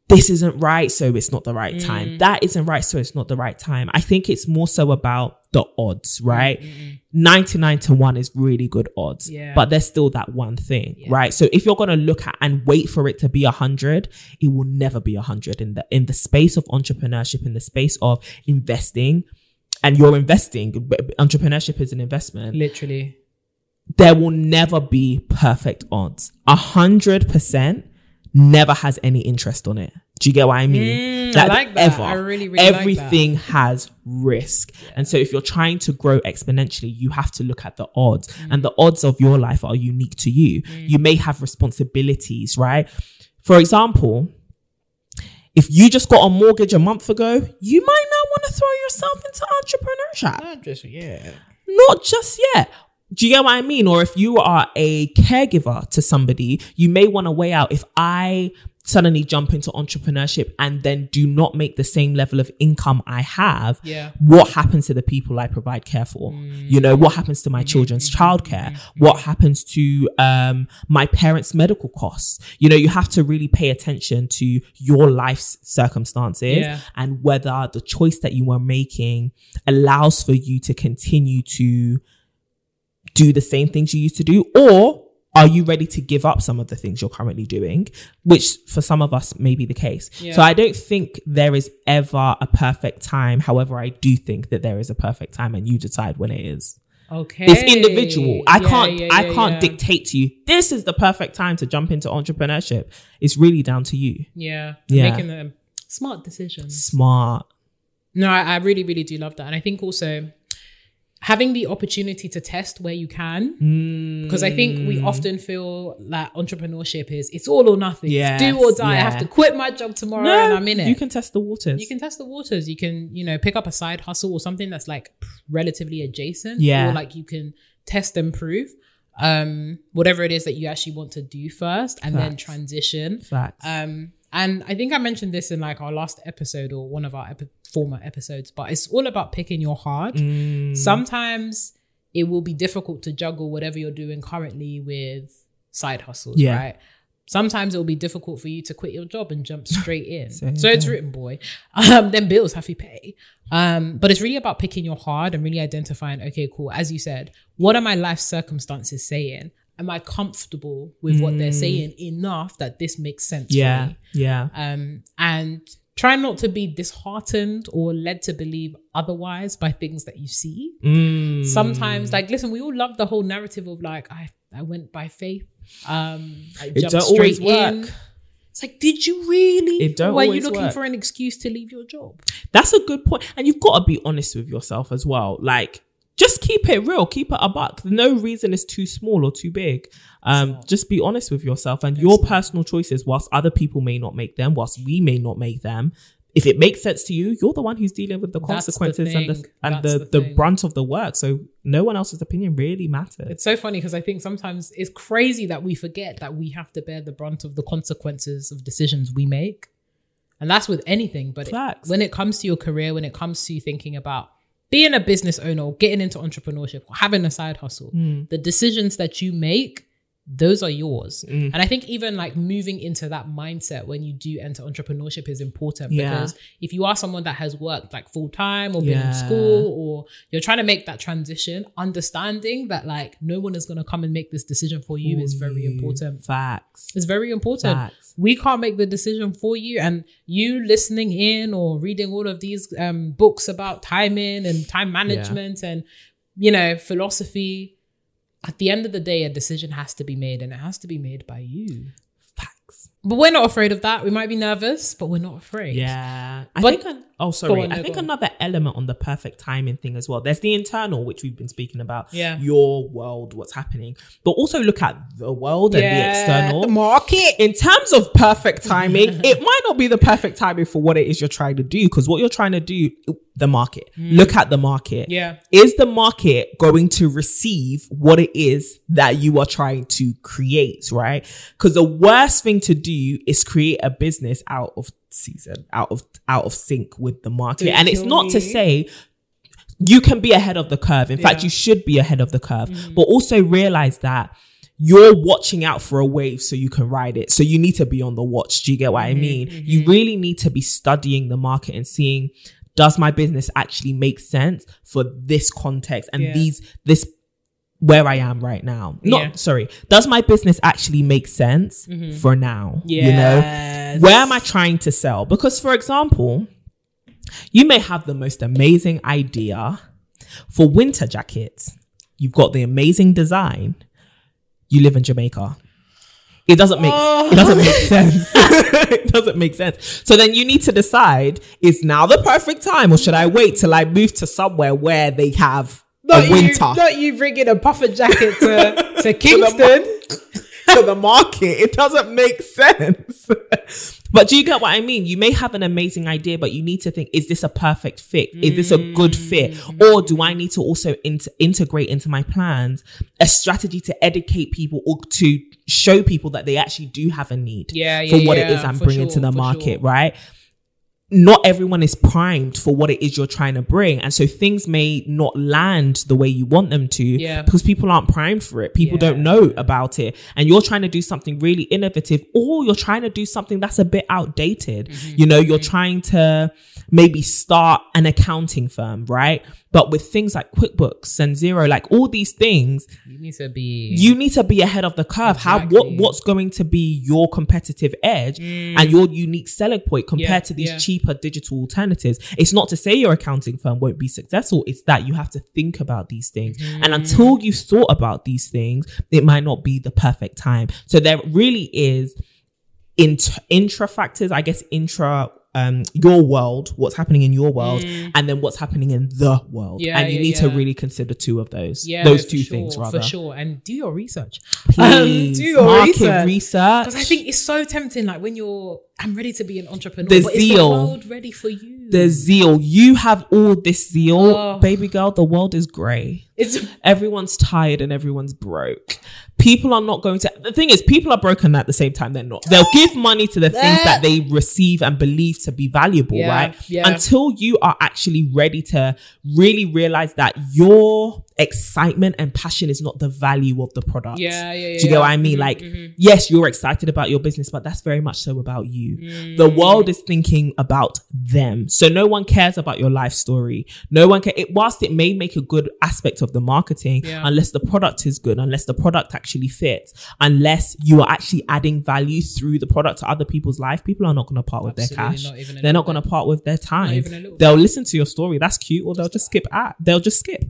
Speaker 1: this isn't right, so it's not the right
Speaker 2: Mm.
Speaker 1: time. That isn't right, so it's not the right time. I think it's more so about the odds, mm, right? Mm, mm. 99 to 1 is really good odds,
Speaker 2: Yeah.
Speaker 1: but there's still that one thing, right? So if you're going to look at and wait for it to be 100, it will never be 100 in the in the space of entrepreneurship in the space of investing and you're investing entrepreneurship is an investment
Speaker 2: Literally.
Speaker 1: there will never be perfect odds. A hundred percent never has any interest on it. Do you get what I mean?
Speaker 2: Mm, I like that. I really, really like
Speaker 1: everything has risk. And so if you're trying to grow exponentially, you have to look at the odds.
Speaker 2: Mm.
Speaker 1: And the odds of your life are unique to you. You may have responsibilities, right? For example, if you just got a mortgage a month ago, you might not want to throw yourself into entrepreneurship
Speaker 2: Not just yeah.
Speaker 1: not just yet. Do you get what I mean? Or if you are a caregiver to somebody, you may want to weigh out if I suddenly jump into entrepreneurship and then do not make the same level of income I have,
Speaker 2: Yeah.
Speaker 1: what happens to the people I provide care for? Mm. You know, what happens to my mm-hmm. children's mm-hmm. childcare? Mm-hmm. What happens to um, my parents' medical costs? You know, you have to really pay attention to your life's circumstances
Speaker 2: Yeah.
Speaker 1: and whether the choice that you are making allows for you to continue to do the same things you used to do or are you ready to give up some of the things you're currently doing? Which for some of us may be the case. So I don't think there is ever a perfect time. However, I do think that there is a perfect time and you decide when it is.
Speaker 2: Okay.
Speaker 1: It's individual. I
Speaker 2: Yeah,
Speaker 1: can't
Speaker 2: yeah,
Speaker 1: I can't
Speaker 2: yeah.
Speaker 1: dictate to you this is the perfect time to jump into entrepreneurship. It's really down to you.
Speaker 2: Yeah.
Speaker 1: Yeah.
Speaker 2: Making the smart decisions.
Speaker 1: Smart.
Speaker 2: No, I, I really, really do love that. And I think also having the opportunity to test where you can. Because I think we often feel that entrepreneurship is it's all or nothing. It's
Speaker 1: Yes,
Speaker 2: do or die. I have to quit my job tomorrow and I'm in it.
Speaker 1: You can test the waters.
Speaker 2: You can test the waters. You can, you know, pick up a side hustle or something that's like relatively adjacent.
Speaker 1: Yeah.
Speaker 2: Or like you can test and prove um whatever it is that you actually want to do first and then transition.
Speaker 1: Facts.
Speaker 2: Um and I think I mentioned this in like our last episode or one of our epi- former episodes, but it's all about picking your heart.
Speaker 1: Mm.
Speaker 2: Sometimes it will be difficult to juggle whatever you're doing currently with side hustles,
Speaker 1: Yeah.
Speaker 2: right? Sometimes it will be difficult for you to quit your job and jump *laughs* straight in. So it's written, boy. Um, then bills have to pay. Um, but it's really about picking your heart and really identifying, okay, cool. As you said, what are my life circumstances saying? Am I comfortable with what they're saying enough that this makes sense for
Speaker 1: Mm. yeah.
Speaker 2: me?
Speaker 1: Yeah.
Speaker 2: um, and try not to be disheartened or led to believe otherwise by things that you see.
Speaker 1: Mm.
Speaker 2: Sometimes, like, listen, we all love the whole narrative of like, I, I went by faith. Um, I
Speaker 1: It
Speaker 2: jumped straight
Speaker 1: always
Speaker 2: in.
Speaker 1: work.
Speaker 2: It's like, did you really?
Speaker 1: It don't
Speaker 2: Or are you looking
Speaker 1: work.
Speaker 2: for an excuse to leave your job?
Speaker 1: That's a good. And you've got to be honest with yourself as well. Like, just keep it real, keep it a buck. No reason is too small or too big. Um, just be honest with yourself and your personal choices, whilst other people may not make them, whilst we may not make them. If it makes sense to you, you're the one who's dealing with the
Speaker 2: That's the
Speaker 1: consequences and the and
Speaker 2: That's
Speaker 1: the,
Speaker 2: the
Speaker 1: the, brunt of the work. So no one else's opinion really matters.
Speaker 2: It's so funny because I think sometimes it's crazy that we forget that we have to bear the brunt of the consequences of decisions we make. And that's with anything. But it- when it comes to your career, when it comes to thinking about being a business owner or getting into entrepreneurship or having a side hustle, hmm. the decisions that you make, those are yours. And I think even like moving into that mindset when you do enter entrepreneurship is important
Speaker 1: Yeah.
Speaker 2: because if you are someone that has worked like full time or been
Speaker 1: Yeah.
Speaker 2: in school or you're trying to make that transition, understanding that like no one is going to come and make this decision for you is very important.
Speaker 1: Facts.
Speaker 2: It's very important.
Speaker 1: Facts.
Speaker 2: We can't make the decision for you, and you listening in or reading all of these um, books about timing and time management and you know philosophy. At the end of the day, a decision has to be made, and it has to be made by you.
Speaker 1: Facts.
Speaker 2: But we're not afraid of that. We might be nervous, but we're not afraid.
Speaker 1: Yeah. I
Speaker 2: But-
Speaker 1: think, oh, sorry.
Speaker 2: on,
Speaker 1: I think another element on the perfect timing thing as well. There's the internal, which we've been speaking about.
Speaker 2: Yeah.
Speaker 1: Your world, what's happening. But also look at the world and the external.
Speaker 2: the market.
Speaker 1: in terms of perfect timing, *laughs* it might not be the perfect timing for what it is you're trying to do. Because what you're trying to do, the market. Look at the market.
Speaker 2: Mm. Yeah.
Speaker 1: Is the market going to receive what it is that you are trying to create, right? Because the worst thing to do is create a business out of season, out of out of sync with the market. And it's not to say you can be ahead of the curve. In fact, you should be ahead of the curve.
Speaker 2: Mm.
Speaker 1: But also realize that you're watching out for a wave so you can ride it. So you need to be on the watch. Do you get what
Speaker 2: Mm-hmm,
Speaker 1: I mean? You really need to be studying the market and seeing does my business actually make sense for this context and
Speaker 2: Yeah.
Speaker 1: these this where I am right now. Not
Speaker 2: Yeah.
Speaker 1: sorry. Does my business actually make sense mm-hmm. for now? You know? Where am I trying to sell? Because, for example, you may have the most amazing idea for winter jackets. You've got the amazing design. You live in Jamaica. It doesn't make oh. it doesn't make *laughs* sense. *laughs* it doesn't make sense. So then you need to decide: is now the perfect time, or should I wait till I move to somewhere where they have
Speaker 2: Not
Speaker 1: a winter?
Speaker 2: You, not you bringing a puffer jacket to, *laughs* to Kingston.
Speaker 1: to the market. It doesn't make sense. but do you get what I mean? You may have an amazing idea, but you need to think, is this a perfect fit? Is this a good fit?
Speaker 2: Mm.
Speaker 1: Or do I need to also int- integrate into my plans a strategy to educate people or to show people that they actually do have a need
Speaker 2: Yeah,
Speaker 1: for what it
Speaker 2: yeah,
Speaker 1: is I'm bringing to the market,
Speaker 2: sure.
Speaker 1: right? Not everyone is primed for what it is you're trying to bring. And so things may not land the way you want them to
Speaker 2: Yeah.
Speaker 1: because people aren't primed for it. People
Speaker 2: Yeah.
Speaker 1: don't know about it. And you're trying to do something really innovative or you're trying to do something that's a bit outdated.
Speaker 2: Mm-hmm.
Speaker 1: You know, you're trying to maybe start an accounting firm, right? But with things like QuickBooks and Xero, like all these things,
Speaker 2: You need to be.
Speaker 1: you need to be ahead of the curve. How what what's going to be your competitive edge and your unique selling point compared
Speaker 2: Mm. Yeah,
Speaker 1: to these
Speaker 2: yeah.
Speaker 1: cheaper digital alternatives? It's not to say your accounting firm won't be successful. It's that you have to think about these things. And
Speaker 2: Mm.
Speaker 1: until you thought about these things, it might not be the perfect time. So there really is int- intra factors, I guess intra um your world, what's happening in your world, and then what's happening in the world.
Speaker 2: Mm. Yeah,
Speaker 1: and you
Speaker 2: yeah,
Speaker 1: need to really consider two of those.
Speaker 2: yeah,
Speaker 1: those two
Speaker 2: sure,
Speaker 1: things rather.
Speaker 2: for sure, and do your research. *laughs*
Speaker 1: Please
Speaker 2: Um, do your
Speaker 1: market
Speaker 2: research. Because I think it's so tempting. Like when you're, I'm ready to be an entrepreneur.
Speaker 1: The
Speaker 2: but is the
Speaker 1: zeal.
Speaker 2: world ready for you?
Speaker 1: the zeal. You have all this zeal,
Speaker 2: Oh.
Speaker 1: baby girl. The world is grey.
Speaker 2: it's
Speaker 1: Everyone's tired and everyone's broke. People are not going to. The thing is, people are broken at the same time. They're not. They'll give money to the things that they receive and believe to be valuable,
Speaker 2: Yeah,
Speaker 1: right?
Speaker 2: yeah.
Speaker 1: Until you are actually ready to really realize that your excitement and passion is not the value of the product.
Speaker 2: Yeah, yeah, yeah,
Speaker 1: Do you get
Speaker 2: yeah.
Speaker 1: what I mean?
Speaker 2: Mhm,
Speaker 1: like,
Speaker 2: mhm.
Speaker 1: yes, you're excited about your business, but that's very much so about you.
Speaker 2: Mm.
Speaker 1: The world is thinking about them. So no one cares about your life story. No one can it whilst it may make a good aspect of the marketing,
Speaker 2: Yeah.
Speaker 1: unless the product is good, unless the product actually fits, unless you are actually adding value through the product to other people's life, people are not going to part with their cash.
Speaker 2: not,
Speaker 1: They're not going to part with their time.
Speaker 2: even a little
Speaker 1: They'll listen to your story. That's cute, or they'll just skip at. They'll just skip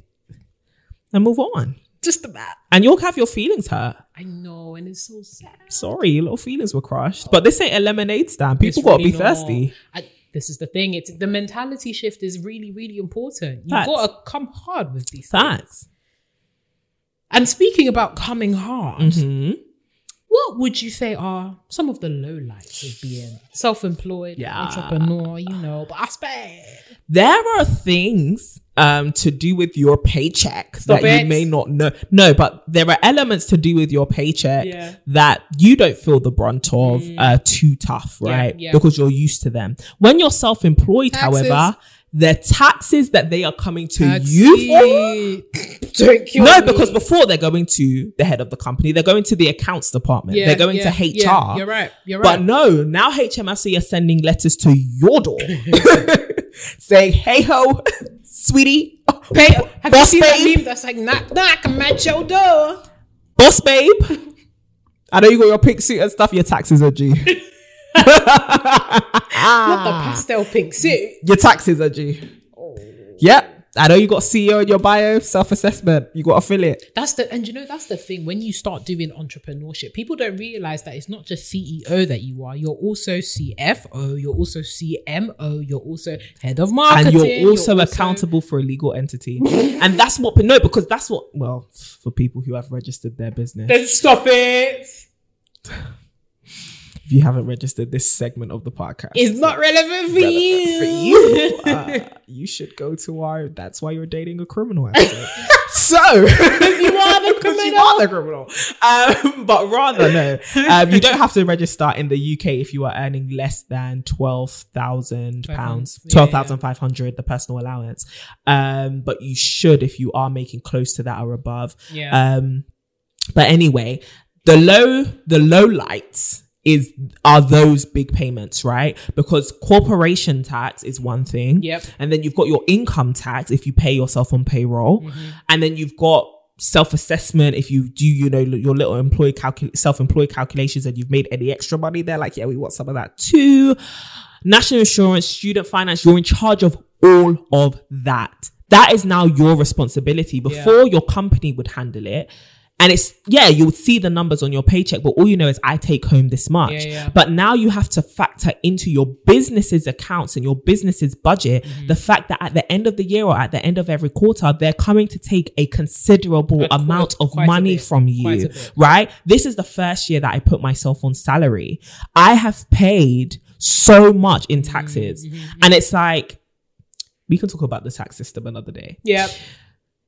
Speaker 1: and move on.
Speaker 2: just about.
Speaker 1: And you'll have your feelings hurt.
Speaker 2: I know, and it's so sad.
Speaker 1: Sorry, your little feelings were crushed. But this ain't a lemonade stand. People
Speaker 2: It's
Speaker 1: gotta
Speaker 2: really
Speaker 1: be
Speaker 2: not.
Speaker 1: thirsty.
Speaker 2: I, this is the thing. It's the mentality shift is really, really important. You
Speaker 1: Facts.
Speaker 2: got to come hard with these things.
Speaker 1: Facts.
Speaker 2: And speaking about coming hard,
Speaker 1: Mm-hmm.
Speaker 2: what would you say are some of the lowlights of being self-employed,
Speaker 1: Yeah.
Speaker 2: entrepreneur? You know, boss babe.
Speaker 1: There are things um to do with your paycheck
Speaker 2: Stop
Speaker 1: that
Speaker 2: it.
Speaker 1: you may not know. No, but there are elements to do with your paycheck
Speaker 2: Yeah. Mm.
Speaker 1: that you don't feel the brunt of uh too tough, right?
Speaker 2: yeah.
Speaker 1: Because you're used to them. When you're self-employed, however, the taxes that they are coming to you for *laughs* No, because before they're going to the head of the company, they're going to the accounts department,
Speaker 2: Yeah,
Speaker 1: they're going
Speaker 2: yeah,
Speaker 1: to HR.
Speaker 2: yeah, you're right. You're right.
Speaker 1: But no, now HMRC are sending letters to your door *laughs* saying, hey ho, *laughs* sweetie,
Speaker 2: Pay, have
Speaker 1: boss
Speaker 2: you seen that
Speaker 1: babe,
Speaker 2: meme that's like knock knock I'm at your door?
Speaker 1: boss babe. I know you got your pink suit and stuff, your taxes are due. *laughs*
Speaker 2: Not the pastel pink suit.
Speaker 1: your taxes are due. Oh. Yep. I know you got CEO in your bio, self assessment. You got affiliate.
Speaker 2: That's the and you know that's the thing when you start doing entrepreneurship, people don't realize that it's not just CEO that you are. You're also CFO. You're also CMO. You're also head of marketing.
Speaker 1: and you're also accountable for a legal entity. *laughs* and that's what, no, because that's what, well, for people who have registered their business.
Speaker 2: Then stop it.
Speaker 1: If you haven't registered this segment of the podcast,
Speaker 2: It's not relevant for
Speaker 1: relevant
Speaker 2: you.
Speaker 1: for you. Uh, you should go to our That's Why You're Dating a Criminal episode. *laughs* so,
Speaker 2: you are the
Speaker 1: Because you are the *laughs* criminal. Um, but rather, no. Um, you don't have to register in the UK if you are earning less than £12,000, pounds,
Speaker 2: Yeah,
Speaker 1: 12500 the personal allowance. Um, but you should if you are making close to that or above.
Speaker 2: Yeah.
Speaker 1: Um, but anyway, the low, the low lights is are those big payments, right? Because corporation tax is one thing.
Speaker 2: Yep.
Speaker 1: And then you've got your income tax if you pay yourself on payroll.
Speaker 2: Mm-hmm.
Speaker 1: And then you've got self-assessment if you do you know your little employee calcul- self-employed calculations and you've made any extra money they're like yeah we want some of that too national insurance student finance you're in charge of all of that that is now your responsibility before your company would handle it and it's yeah you would see the numbers on your paycheck but all you know is i take home this much
Speaker 2: Yeah, yeah.
Speaker 1: but now you have to factor into your business's accounts and your business's budget
Speaker 2: Mm-hmm.
Speaker 1: the fact that at the end of the year or at the end of every quarter, they're coming to take a considerable amount of money
Speaker 2: bit,
Speaker 1: from you, right? This is the first year that I put myself on salary. I have paid so much in taxes.
Speaker 2: Mm-hmm,
Speaker 1: And it's like, we can talk about the tax system another day.
Speaker 2: Yep.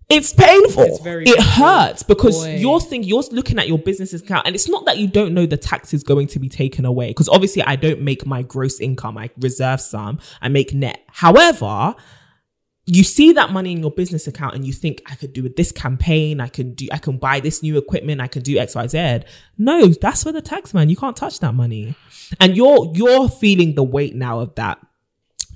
Speaker 1: It's painful.
Speaker 2: It's
Speaker 1: it
Speaker 2: painful.
Speaker 1: hurts because
Speaker 2: Boy.
Speaker 1: you're thinking you're looking at your business account, and it's not that you don't know the tax is going to be taken away. Because obviously, I don't make my gross income; I reserve some. I make net. However, you see that money in your business account, and you think I could do with this campaign. I can do. I can buy this new equipment. I can do X, Y, Z. No, that's for the tax man. You can't touch that money, and you're you're feeling the weight now of that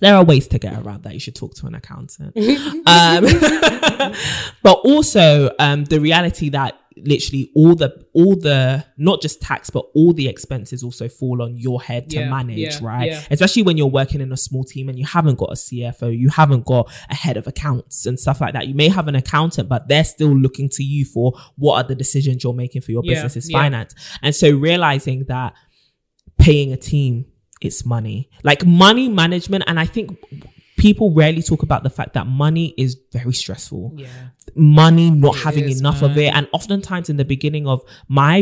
Speaker 1: there are ways to get around that. You should talk to an accountant. um, *laughs* but also um, the reality that literally all the all the not just tax but all the expenses also fall on your head to
Speaker 2: Yeah,
Speaker 1: manage
Speaker 2: yeah,
Speaker 1: right
Speaker 2: yeah.
Speaker 1: especially when you're working in a small team and you haven't got a cfo you haven't got a head of accounts and stuff like that you may have an accountant but they're still looking to you for what are the decisions you're making for your business's finance and so realizing that paying a team it's money. Like money management and i think people rarely talk about the fact that money is very stressful.
Speaker 2: Yeah.
Speaker 1: money not
Speaker 2: It
Speaker 1: having
Speaker 2: is,
Speaker 1: enough of it and oftentimes in the beginning of my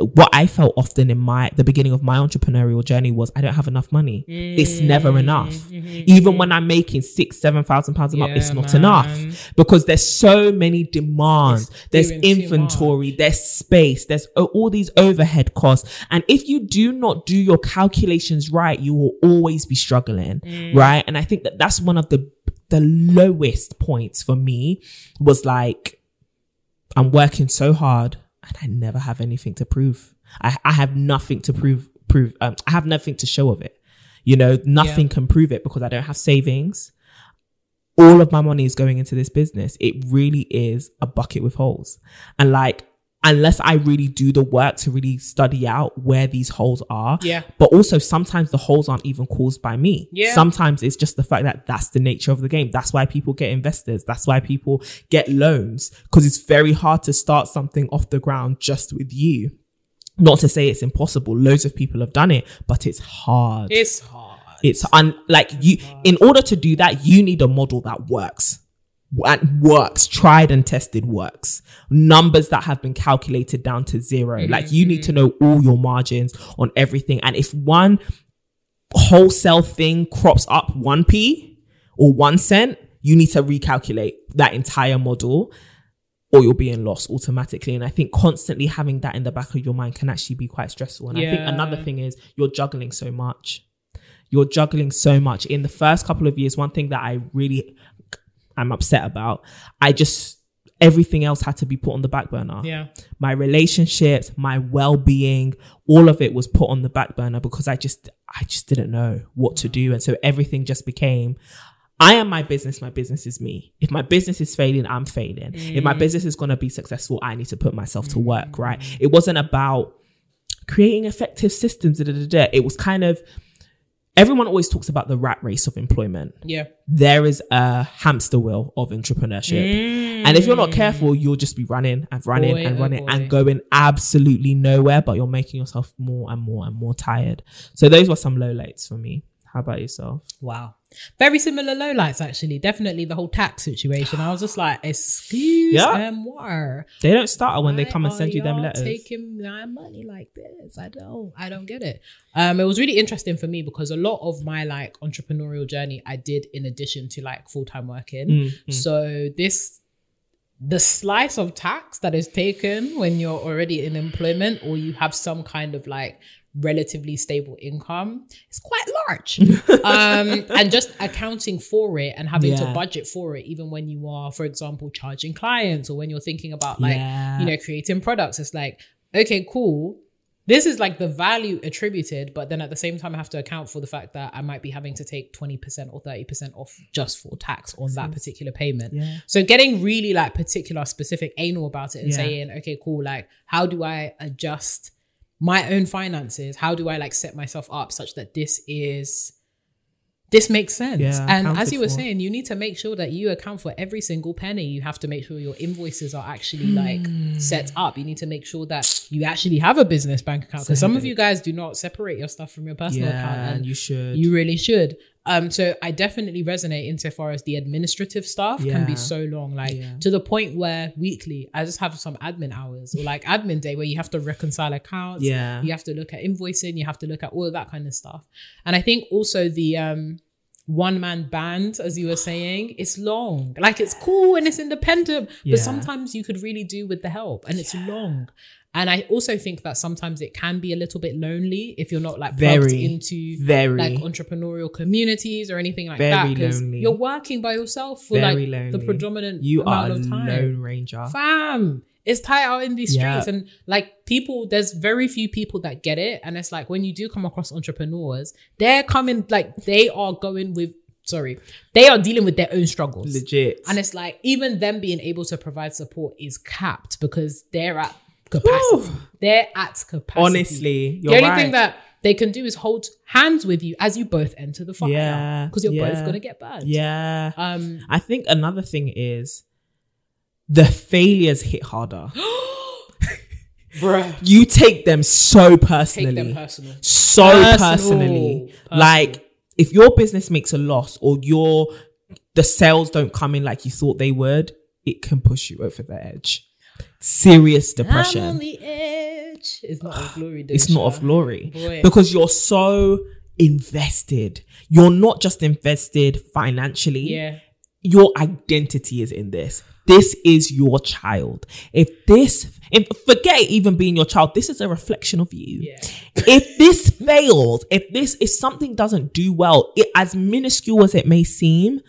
Speaker 1: what I felt often in my the beginning of my entrepreneurial journey was I don't have enough money. It's never enough. Even when I'm making six, seven thousand pounds a month, it's
Speaker 2: Mm-hmm.
Speaker 1: Not
Speaker 2: man.
Speaker 1: enough because there's so many demands.
Speaker 2: It's
Speaker 1: there's inventory, there's space, there's all these overhead costs. And if you do not do your calculations right, you will always be struggling,
Speaker 2: Mm.
Speaker 1: right? And I think that that's one of the the lowest points for me was like I'm working so hard and I never have anything to prove. I, I have nothing to prove prove um, I have nothing to show of it. You know, nothing can prove it because I don't have savings. All of my money is going into this business. It really is a bucket with holes. And like unless I really do the work to really study out where these holes are.
Speaker 2: Yeah.
Speaker 1: But also sometimes the holes aren't even caused by me.
Speaker 2: Yeah.
Speaker 1: Sometimes it's just the fact that that's the nature of the game. That's why people get investors. That's why people get loans because it's very hard to start something off the ground just with you. Not to say it's impossible. Loads of people have done it, but it's hard.
Speaker 2: It's hard.
Speaker 1: It's un like you in order to do that, you need a model that works. And works, tried and tested works. Numbers that have been calculated down to 0 Like you need to mm. know all your margins on everything. And if one wholesale thing crops up 1p or 1 cent, you need to recalculate that entire model or you're being lost automatically. And I think constantly having that in the back of your mind can actually be quite stressful. And I think another thing is you're juggling so much. You're juggling so much. In the first couple of years, one thing that I really I'm upset about, I just everything else had to be put on the back burner
Speaker 2: Yeah.
Speaker 1: my relationships, my well-being, all of it was put on the back burner because I just I just didn't know what to do and so everything just became I am my business, my business is me. If my business is failing, I'm failing. If my mm. business is going to be successful, I need to put myself to work, right? Mm. It wasn't about creating effective systems. Da, da, da. It was kind of everyone always talks about the rat race of employment
Speaker 2: Yeah.
Speaker 1: there is a hamster wheel of entrepreneurship. And if you're not careful, you'll just be running and running
Speaker 2: Boy,
Speaker 1: and
Speaker 2: oh
Speaker 1: running
Speaker 2: boy.
Speaker 1: and going absolutely nowhere, but you're making yourself more and more and more tired. So those were some low lights for me. How about yourself?
Speaker 2: Wow. Very similar lowlights, actually. Definitely the whole tax situation. I was just like, excuse
Speaker 1: Yeah.
Speaker 2: more.
Speaker 1: They don't start when they come and send you them letters.
Speaker 2: Taking my money like this, I don't, I don't get it. Um, it was really interesting for me because a lot of my like entrepreneurial journey I did in addition to like full time working.
Speaker 1: Mm,
Speaker 2: So this, the slice of tax that is taken when you're already in employment or you have some kind of like relatively stable income is quite large *laughs* um and just accounting for it and having to budget for it even when you are for example charging clients or when you're thinking about like
Speaker 1: Yeah.
Speaker 2: you know creating products it's like okay cool this is like the value attributed but then at the same time i have to account for the fact that i might be having to take 20% or 30% off just for tax on that particular payment
Speaker 1: Yeah.
Speaker 2: so getting really like particular specific anal about it and
Speaker 1: Yeah.
Speaker 2: saying okay cool like how do i adjust my own finances how do i like set myself up such that this is this makes sense
Speaker 1: Yeah,
Speaker 2: and as you were
Speaker 1: for.
Speaker 2: saying you need to make sure that you account for every single penny you have to make sure your invoices are actually like
Speaker 1: Hmm.
Speaker 2: set up you need to make sure that you actually have a business bank account because some of you guys do not separate your stuff from your personal account
Speaker 1: Yeah,
Speaker 2: and
Speaker 1: and you should.
Speaker 2: you really should. Um, so I definitely resonate insofar as the administrative stuff can be so long, like
Speaker 1: Yeah.
Speaker 2: to the point where weekly I just have some admin hours or like admin day where you have to reconcile accounts.
Speaker 1: Yeah.
Speaker 2: You have to look at invoicing, you have to look at all of that kind of stuff. And I think also the um one man band, as you were saying, it's long. Like it's cool and it's independent,
Speaker 1: Yeah.
Speaker 2: but sometimes you could really do with the help and it's long. And I also think that sometimes it can be a little bit lonely if you're not like plugged
Speaker 1: Very,
Speaker 2: into
Speaker 1: very.
Speaker 2: like entrepreneurial communities or anything like
Speaker 1: Very
Speaker 2: that. 'cause
Speaker 1: lonely.
Speaker 2: You're working by yourself for
Speaker 1: Very
Speaker 2: like
Speaker 1: lonely.
Speaker 2: the predominant
Speaker 1: You are
Speaker 2: amount
Speaker 1: a
Speaker 2: of time.
Speaker 1: lone ranger.
Speaker 2: Fam, It's tight out in these
Speaker 1: Yeah.
Speaker 2: streets, and like people, there's very few people that get it. And it's like when you do come across entrepreneurs, they're coming like they are going with. Sorry, they are dealing with their own struggles.
Speaker 1: Legit.
Speaker 2: And it's like even them being able to provide support is capped because they're at capacity.
Speaker 1: Whew.
Speaker 2: They're at capacity.
Speaker 1: Honestly,
Speaker 2: the only
Speaker 1: right.
Speaker 2: thing that they can do is hold hands with you as you both enter the fire.
Speaker 1: Yeah,
Speaker 2: Because you're both gonna get burned.
Speaker 1: yeah.
Speaker 2: Um
Speaker 1: I think another thing is the failures hit harder. *gasps* *gasps*
Speaker 2: bruh.
Speaker 1: You take them so personally.
Speaker 2: Take them personal.
Speaker 1: so
Speaker 2: Personal.
Speaker 1: personally.
Speaker 2: Personal.
Speaker 1: Like if your business makes a loss or your the sales don't come in like you thought they would, it can push you over the edge. Serious depression.
Speaker 2: I'm on the edge. It's not of *sighs* glory.
Speaker 1: It's not of glory
Speaker 2: Boy.
Speaker 1: because you're so invested. You're not just invested financially.
Speaker 2: Yeah.
Speaker 1: Your identity is in this. This is your child. If this, if forget even being your child, this is a reflection of you.
Speaker 2: Yeah. *laughs*
Speaker 1: if this fails, if this, if something doesn't do well, it, as minuscule as it may seem,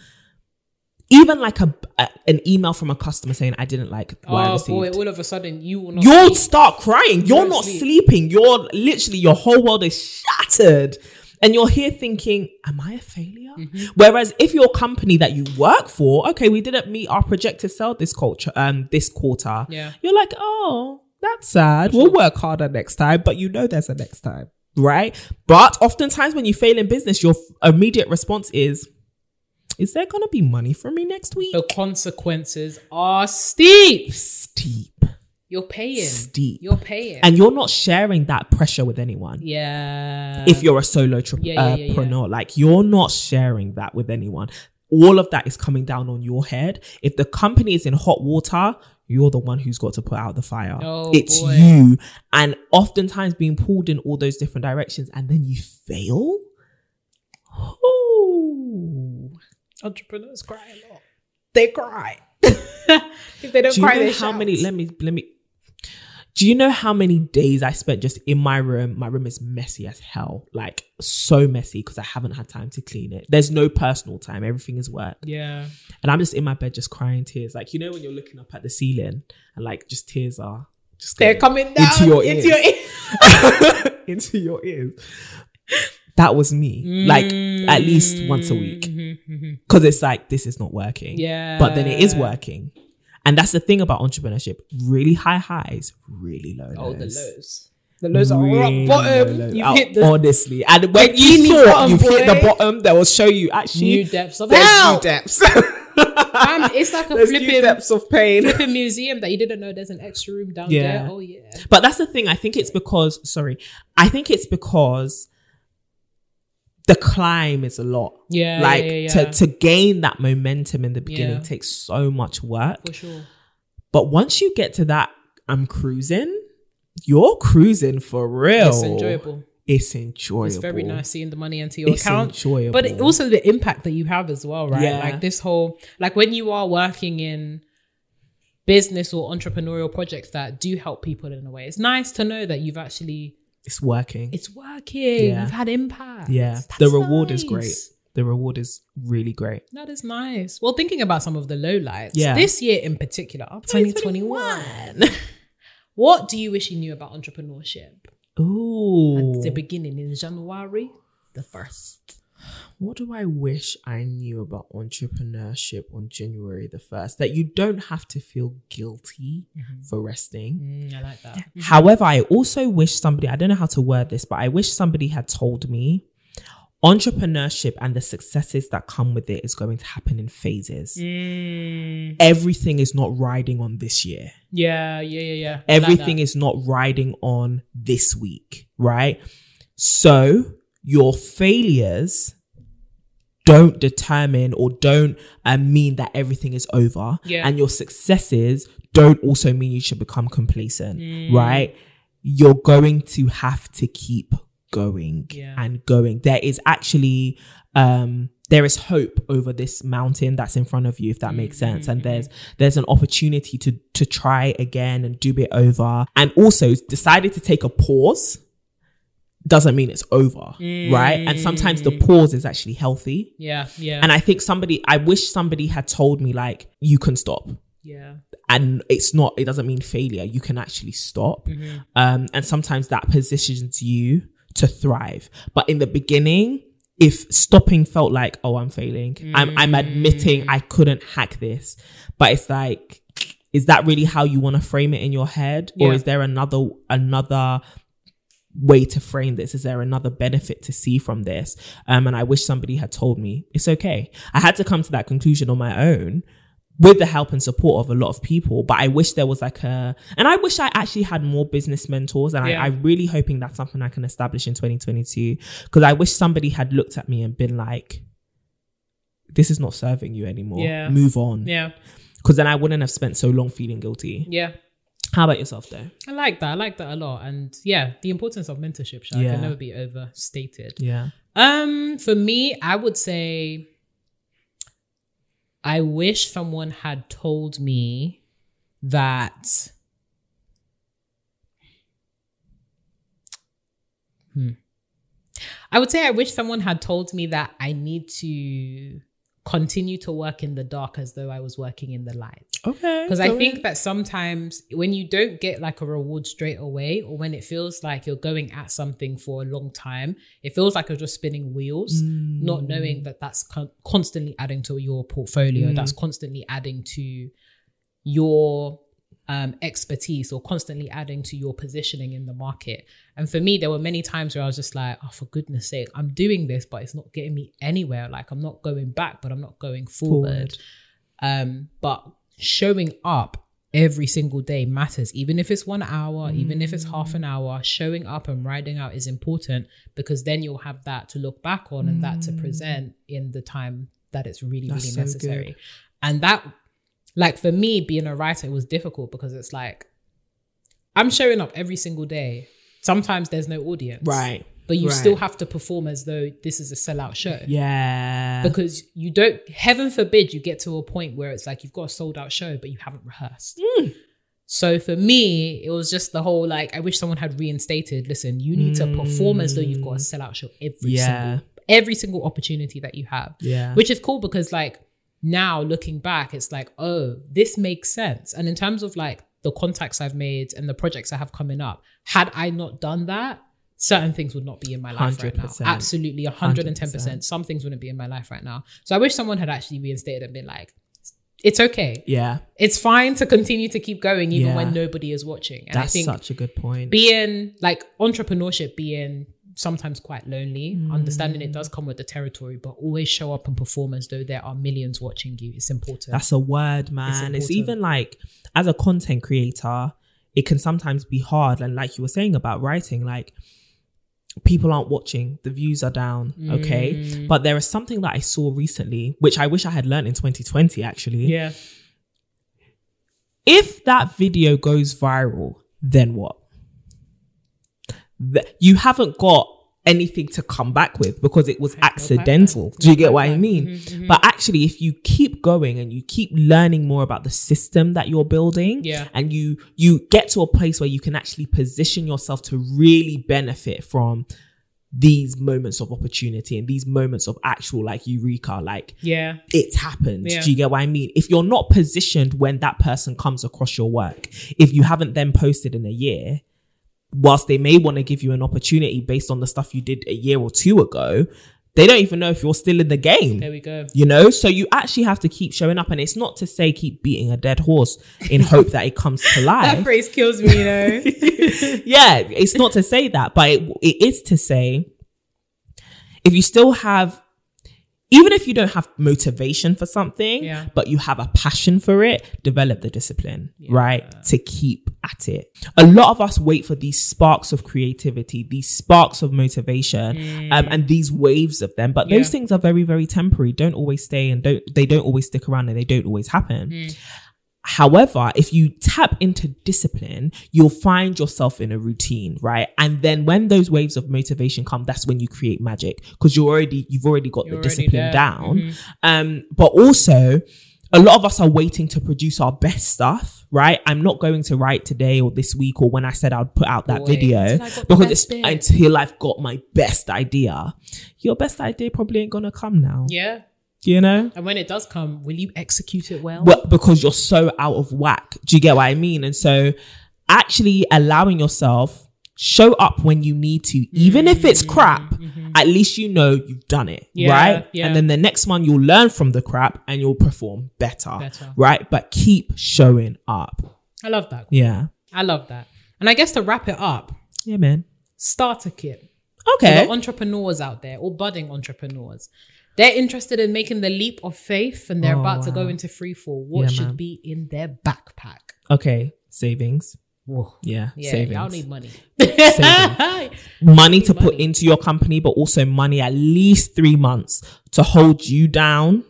Speaker 1: even like a, a- an email from a customer saying I didn't like what I
Speaker 2: Oh
Speaker 1: received,
Speaker 2: boy, all of a sudden you will not
Speaker 1: you'll
Speaker 2: sleep.
Speaker 1: start crying. You're
Speaker 2: You're
Speaker 1: not
Speaker 2: asleep.
Speaker 1: sleeping. You're literally your whole world is shattered. And you're here thinking, Am I a failure?
Speaker 2: Mm-hmm.
Speaker 1: Whereas if your company that you work for, okay, we didn't meet our projected sell this culture um this quarter.
Speaker 2: Yeah.
Speaker 1: You're like, oh, that's sad. We'll work harder next time, but you know there's a next time. Right. But oftentimes when you fail in business, your immediate response is, is there gonna be money for me next week?
Speaker 2: The consequences are steep.
Speaker 1: Steep.
Speaker 2: You're paying.
Speaker 1: Steep.
Speaker 2: You're paying.
Speaker 1: And you're not sharing that pressure with anyone.
Speaker 2: yeah.
Speaker 1: if you're a solo tri-
Speaker 2: Yeah, yeah,
Speaker 1: uh,
Speaker 2: yeah, yeah.
Speaker 1: preneur. Like you're not sharing that with anyone. All of that is coming down on your head. If the company is in hot water, you're the one who's got to put out the fire.
Speaker 2: Oh,
Speaker 1: it's
Speaker 2: boy.
Speaker 1: you. And oftentimes being pulled in all those different directions and then you fail.
Speaker 2: Entrepreneurs cry a lot.
Speaker 1: They cry. *laughs*
Speaker 2: If they don't
Speaker 1: Do you
Speaker 2: cry,
Speaker 1: know
Speaker 2: they
Speaker 1: how
Speaker 2: shout.
Speaker 1: many let me let me do you know how many days I spent just in my room? My room is messy as hell. Like so messy because I haven't had time to clean it. There's no personal time. Everything is work.
Speaker 2: Yeah.
Speaker 1: And I'm just in my bed just crying tears. Like you know when you're looking up at the ceiling and like just tears are just
Speaker 2: They're coming down
Speaker 1: into your ears.
Speaker 2: Into your ears. *laughs*
Speaker 1: into your ears. That was me. Like at least once a week. Because it's like this is not working.
Speaker 2: Mm-hmm, Yeah.
Speaker 1: But then it is working. And that's the thing about entrepreneurship. Really high highs, really low lows.
Speaker 2: Oh, the lows. The lows are
Speaker 1: Really
Speaker 2: rock bottom.
Speaker 1: low lows.
Speaker 2: You've
Speaker 1: Oh,
Speaker 2: hit the
Speaker 1: honestly. And when you thought you've hit the bottom, that will show you actually
Speaker 2: new depths of
Speaker 1: there's
Speaker 2: hell.
Speaker 1: new depths. *laughs*
Speaker 2: Fam, it's like a
Speaker 1: there's new
Speaker 2: flipping,
Speaker 1: depths of pain.
Speaker 2: flipping museum that you didn't know there's an extra room down
Speaker 1: Yeah.
Speaker 2: there. Oh yeah.
Speaker 1: But that's the thing. I think it's because, sorry, I think it's because the climb is a lot.
Speaker 2: Yeah,
Speaker 1: Like
Speaker 2: yeah, yeah,
Speaker 1: to to gain that momentum in the beginning takes so much work.
Speaker 2: For sure.
Speaker 1: But once you get to that, I'm cruising. You're cruising for real.
Speaker 2: It's enjoyable.
Speaker 1: It's enjoyable.
Speaker 2: It's very nice seeing the money into your
Speaker 1: It's
Speaker 2: account.
Speaker 1: enjoyable.
Speaker 2: But it, also the impact that you have as well, right?
Speaker 1: Yeah.
Speaker 2: Like this whole like when you are working in business or entrepreneurial projects that do help people in a way. It's nice to know that you've actually
Speaker 1: It's working.
Speaker 2: it's working.
Speaker 1: Yeah.
Speaker 2: You've had impact.
Speaker 1: yeah.
Speaker 2: That's
Speaker 1: the reward is great. The reward is really great.
Speaker 2: That is nice. Well, thinking about some of the lowlights,
Speaker 1: Yeah.
Speaker 2: this year in particular, 2021, *laughs* what do you wish you knew about entrepreneurship
Speaker 1: Ooh.
Speaker 2: at the beginning in January the 1st?
Speaker 1: What do I wish I knew about entrepreneurship on January the 1st? That you don't have to feel guilty for resting.
Speaker 2: Mm, I like that.
Speaker 1: However, I also wish somebody, I don't know how to word this, but I wish somebody had told me entrepreneurship and the successes that come with it is going to happen in phases.
Speaker 2: Mm,
Speaker 1: Everything is not riding on this year.
Speaker 2: yeah, yeah, yeah, yeah. I like
Speaker 1: Everything
Speaker 2: that.
Speaker 1: is not riding on this week, right? So your failures don't determine or don't uh, mean that everything is over.
Speaker 2: Yeah.
Speaker 1: And your successes don't also mean you should become complacent,
Speaker 2: Mm.
Speaker 1: right? You're going to have to keep going
Speaker 2: Yeah.
Speaker 1: and going. There is actually, um, there is hope over this mountain that's in front of you, if that makes sense.
Speaker 2: Mm-hmm,
Speaker 1: And there's there's an opportunity to to try again and do it over. And also decided to take a pause doesn't mean it's over, right? And sometimes
Speaker 2: Mm.
Speaker 1: the pause is actually healthy.
Speaker 2: Yeah, yeah,
Speaker 1: And I think somebody, I wish somebody had told me like, you can stop.
Speaker 2: yeah.
Speaker 1: and it's not it doesn't mean failure you can actually stop um and sometimes that positions you to thrive but in the beginning if stopping felt like oh i'm failing i'm i'm admitting i couldn't hack this but it's like is that really how you want to frame it in your head or is there another another way to frame this is there another benefit to see from this um and i wish somebody had told me it's okay i had to come to that conclusion on my own with the help and support of a lot of people but i wish there was like a and i wish i actually had more business mentors and
Speaker 2: Yeah.
Speaker 1: I, i'm really hoping that's something i can establish in 2022 because i wish somebody had looked at me and been like this is not serving you anymore
Speaker 2: Yeah.
Speaker 1: move on
Speaker 2: Yeah.
Speaker 1: because then i wouldn't have spent so long feeling guilty
Speaker 2: Yeah.
Speaker 1: How about yourself though
Speaker 2: I like that. I like that a lot. And yeah, the importance of mentorship
Speaker 1: Yeah.
Speaker 2: can never be overstated.
Speaker 1: yeah
Speaker 2: Um, for me, I would say I wish someone had told me that Hmm. I would say I wish someone had told me that I need to continue to work in the dark as though I was working in the light.
Speaker 1: okay
Speaker 2: Because I think that sometimes when you don't get like a reward straight away, or when it feels like you're going at something for a long time, it feels like you're just spinning wheels, not mm. knowing that that's con- constantly adding to your portfolio, that's mm. constantly adding to your um, expertise, or constantly adding to your positioning in the market. And for me, there were many times where I was just like, oh, for goodness sake, I'm doing this, but it's not getting me anywhere. Like I'm not going back, but I'm not going forward.
Speaker 1: Forward.
Speaker 2: Um, but showing up every single day matters, even if it's one hour, even if it's half an hour, showing up and riding out is important because then you'll have that to look back on and that to present in the time that it's really,
Speaker 1: That's
Speaker 2: really necessary.
Speaker 1: good.
Speaker 2: And that, like for me, being a writer, it was difficult because it's like I'm showing up every single day. Sometimes there's no audience.
Speaker 1: right
Speaker 2: But you
Speaker 1: Right.
Speaker 2: still have to perform as though this is a sellout show
Speaker 1: yeah
Speaker 2: because you don't heaven forbid you get to a point where it's like you've got a sold out show but you haven't rehearsed mm. so for me it was just the whole like i wish someone had reinstated listen you need to perform as though you've got a mm. sellout show every
Speaker 1: Yeah.
Speaker 2: single every single opportunity that you have
Speaker 1: Yeah.
Speaker 2: which is cool because like now looking back it's like oh this makes sense. And in terms of like the contacts i've made and the projects i have coming up had i not done that certain things would not be in my life right now.
Speaker 1: 100%.
Speaker 2: absolutely 110%
Speaker 1: 100%.
Speaker 2: some things wouldn't be in my life right now. So i wish someone had actually reinstated and been like it's okay.
Speaker 1: Yeah.
Speaker 2: It's fine to continue to keep going even
Speaker 1: Yeah.
Speaker 2: when nobody is watching. And i
Speaker 1: that's
Speaker 2: think
Speaker 1: such a good point.
Speaker 2: being like entrepreneurship being sometimes quite lonely
Speaker 1: Mm.
Speaker 2: understanding it does come with the territory but always show up and perform as though there are millions watching you it's important
Speaker 1: That's a word, man. It's,
Speaker 2: important.
Speaker 1: even like as a content creator, it can sometimes be hard. And like you were saying about writing, like people aren't watching, the views are down. Okay.
Speaker 2: Mm.
Speaker 1: But there is something that I saw recently, which I wish I had learned in 2020 actually.
Speaker 2: yeah
Speaker 1: If that video goes viral, then what? Th- you haven't got anything to come back with because it was accidental. Do you get what I mean?
Speaker 2: Mm-hmm,
Speaker 1: But actually, if you keep going and you keep learning more about the system that you're building,
Speaker 2: Yeah.
Speaker 1: and you you get to a place where you can actually position yourself to really benefit from these moments of opportunity and these moments of actual like eureka, like
Speaker 2: yeah
Speaker 1: it's happened.
Speaker 2: Yeah.
Speaker 1: Do you get what I mean? If you're not positioned when that person comes across your work, if you haven't then posted in a year, whilst they may want to give you an opportunity based on the stuff you did a year or two ago, they don't even know if you're still in the game.
Speaker 2: there we go
Speaker 1: You know, so you actually have to keep showing up, and it's not to say keep beating a dead horse in hope that it comes to *laughs* life.
Speaker 2: that phrase kills me you know *laughs*
Speaker 1: yeah, it's not to say that, but it, it is to say if you still have, even if you don't have motivation for something,
Speaker 2: Yeah.
Speaker 1: but you have a passion for it, develop the discipline, right? To keep at it. A lot of us wait for these sparks of creativity, these sparks of motivation, um, and these waves of them, but those
Speaker 2: Mm.
Speaker 1: Things are very, very temporary, don't always stay and don't, they don't always stick around and they don't always happen.
Speaker 2: Mm.
Speaker 1: However, if you tap into discipline, you'll find yourself in a routine, right? And then when those waves of motivation come, that's when you create magic because you're already you've already got
Speaker 2: You're
Speaker 1: the
Speaker 2: already
Speaker 1: discipline
Speaker 2: there.
Speaker 1: down.
Speaker 2: Mhm.
Speaker 1: Um, but also a lot of us are waiting to produce our best stuff, right? I'm not going to write today or this week or when I said I'd put out that
Speaker 2: Wait
Speaker 1: video
Speaker 2: until I got the
Speaker 1: because it's
Speaker 2: bit.
Speaker 1: until I've got my best idea. Your best idea probably ain't gonna come now.
Speaker 2: yeah
Speaker 1: You know?
Speaker 2: And when it does come, will you execute it well?
Speaker 1: Well, because you're so out of whack. Do you get what I mean? And so actually allowing yourself show up when you need to, even if it's crap, at least you know you've done it.
Speaker 2: Mm-hmm. Yeah,
Speaker 1: right.
Speaker 2: yeah.
Speaker 1: And then the next one you'll learn from the crap and you'll perform better.
Speaker 2: Better.
Speaker 1: Right. But keep showing up.
Speaker 2: I love that.
Speaker 1: Yeah.
Speaker 2: I love that. And I guess to wrap it up,
Speaker 1: Yeah, man.
Speaker 2: starter kit.
Speaker 1: Okay.
Speaker 2: For the entrepreneurs out there or budding entrepreneurs. They're interested in making the leap of faith and they're
Speaker 1: Oh,
Speaker 2: about to go
Speaker 1: oh,
Speaker 2: into free fall. What
Speaker 1: Yeah,
Speaker 2: should
Speaker 1: man.
Speaker 2: be in their backpack?
Speaker 1: okay. Savings.
Speaker 2: Whoa.
Speaker 1: Yeah.
Speaker 2: Yeah,
Speaker 1: savings.
Speaker 2: y'all need money. *laughs*
Speaker 1: Money to put into your company, but also money at least three months to hold you down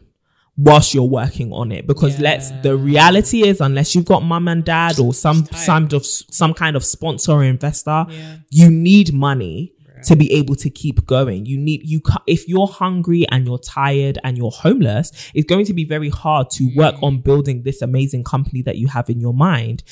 Speaker 1: whilst you're working on it. Because let's the reality is, unless you've got mum and dad or some some of some kind of sponsor or investor,
Speaker 2: Yeah.
Speaker 1: you need money. To be able to keep going, you need you. If you're hungry and you're tired and you're homeless, it's going to be very hard to work
Speaker 2: Mm.
Speaker 1: on building this amazing company that you have in your mind.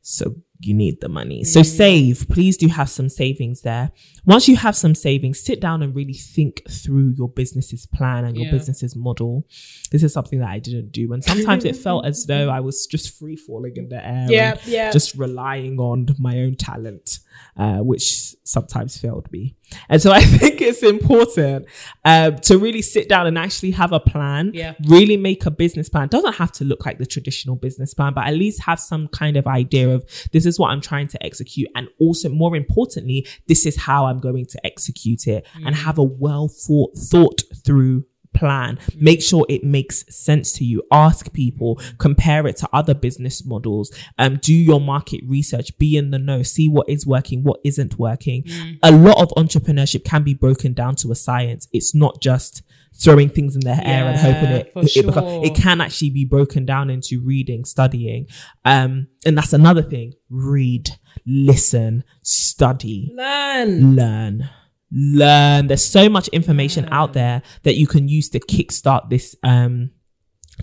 Speaker 1: So you need the money. So save. Please do have some savings there. Once you have some savings, sit down and really think through your business's plan and your
Speaker 2: Yeah.
Speaker 1: business's model. This is something that I didn't do. And sometimes it felt as though I was just free falling in the air.
Speaker 2: Yeah, yeah.
Speaker 1: Just relying on my own talent, uh, which sometimes failed me. And so *laughs* I think it's important um, to really sit down and actually have a plan.
Speaker 2: Yeah.
Speaker 1: Really make a business plan. Doesn't have to look like the traditional business plan, but at least have some kind of idea of this is what I'm trying to execute. And also, more importantly, this is how I'm going to execute it and have a well thought, thought through plan. Make sure it makes sense to you. Ask people, compare it to other business models. Um, do your market research, be in the know, see what is working, what isn't working. A lot of entrepreneurship can be broken down to a science. It's not just throwing things in the air and hoping it, it,
Speaker 2: sure.
Speaker 1: it can actually be broken down into reading, studying. Um, and that's another thing. Read, listen, study
Speaker 2: Learn.
Speaker 1: learn learn there's so much information out there that you can use to kickstart this um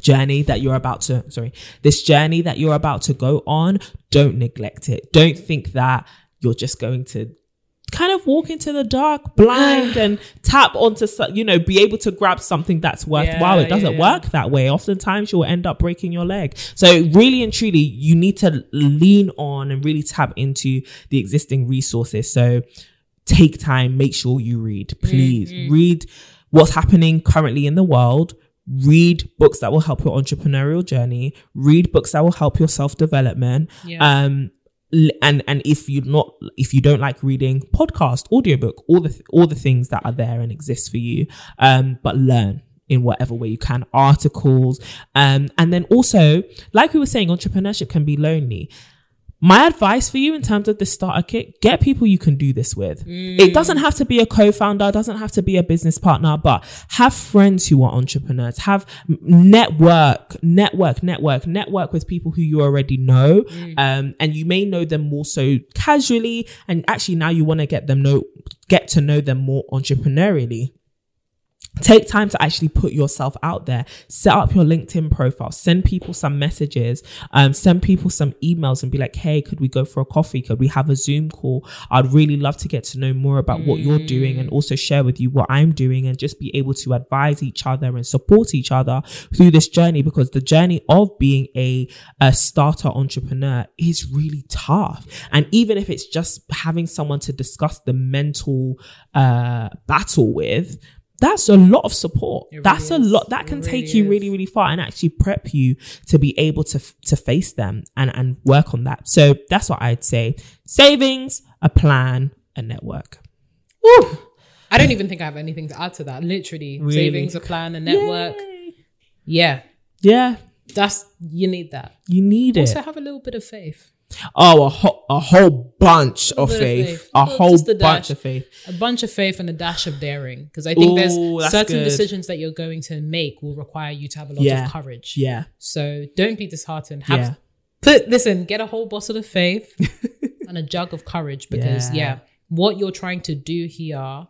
Speaker 1: journey that you're about to sorry this journey that you're about to go on don't neglect it don't think that you're just going to kind of walk into the dark blind and tap onto you know be able to grab something that's worthwhile.
Speaker 2: Yeah,
Speaker 1: it doesn't
Speaker 2: yeah, yeah.
Speaker 1: work that way. Oftentimes you'll end up breaking your leg. So really and truly you need to lean on and really tap into the existing resources. So take time. Make sure you read please.
Speaker 2: Mm-hmm.
Speaker 1: read what's happening currently in the world. Read books that will help your entrepreneurial journey. Read books that will help your self-development. Um and and if you're not if you don't like reading podcast audiobook all the th- all the things that are there and exist for you um but learn in whatever way you can articles um and then also like we were saying entrepreneurship can be lonely my advice for you in terms of the starter kit, get people you can do this with. It doesn't have to be a co-founder, doesn't have to be a business partner, but have friends who are entrepreneurs, have network, network, network, network with people who you already know. Um, and you may know them more so casually. And actually now you want to get them know, get to know them more entrepreneurially take time to actually put yourself out there. Set up your linkedin profile. Send people some messages. Um send people some emails and be like hey could we go for a coffee? Could we have a zoom call? I'd really love to get to know more about what you're doing and also share with you what i'm doing and just be able to advise each other and support each other through this journey because the journey of being a, a starter entrepreneur is really tough. And even if it's just having someone to discuss the mental uh battle with that's a lot of support.
Speaker 2: It
Speaker 1: that's
Speaker 2: really
Speaker 1: a lot that can
Speaker 2: really
Speaker 1: take you really, really far and actually prep you to be able to to face them and and work on that. So that's what I'd say: savings, a plan, a network.
Speaker 2: Woo. I don't even think I have anything to add to that. Literally,
Speaker 1: Really?
Speaker 2: savings, a plan, a network.
Speaker 1: Yay.
Speaker 2: Yeah,
Speaker 1: Yeah,
Speaker 2: that's you need that.
Speaker 1: you need it.
Speaker 2: Also, have a little bit of faith,
Speaker 1: oh, a, ho- a whole bunch of
Speaker 2: of
Speaker 1: faith,
Speaker 2: faith.
Speaker 1: a
Speaker 2: Well,
Speaker 1: whole
Speaker 2: a
Speaker 1: bunch
Speaker 2: dash.
Speaker 1: of faith.
Speaker 2: a bunch of faith, and a dash of daring. Because I think
Speaker 1: Ooh,
Speaker 2: there's certain
Speaker 1: good.
Speaker 2: decisions that you're going to make will require you to have a lot
Speaker 1: Yeah.
Speaker 2: of courage.
Speaker 1: Yeah,
Speaker 2: So don't be disheartened. Have
Speaker 1: Yeah.
Speaker 2: put listen, get a whole bottle of faith *laughs* and a jug of courage because
Speaker 1: Yeah.
Speaker 2: yeah. what you're trying to do here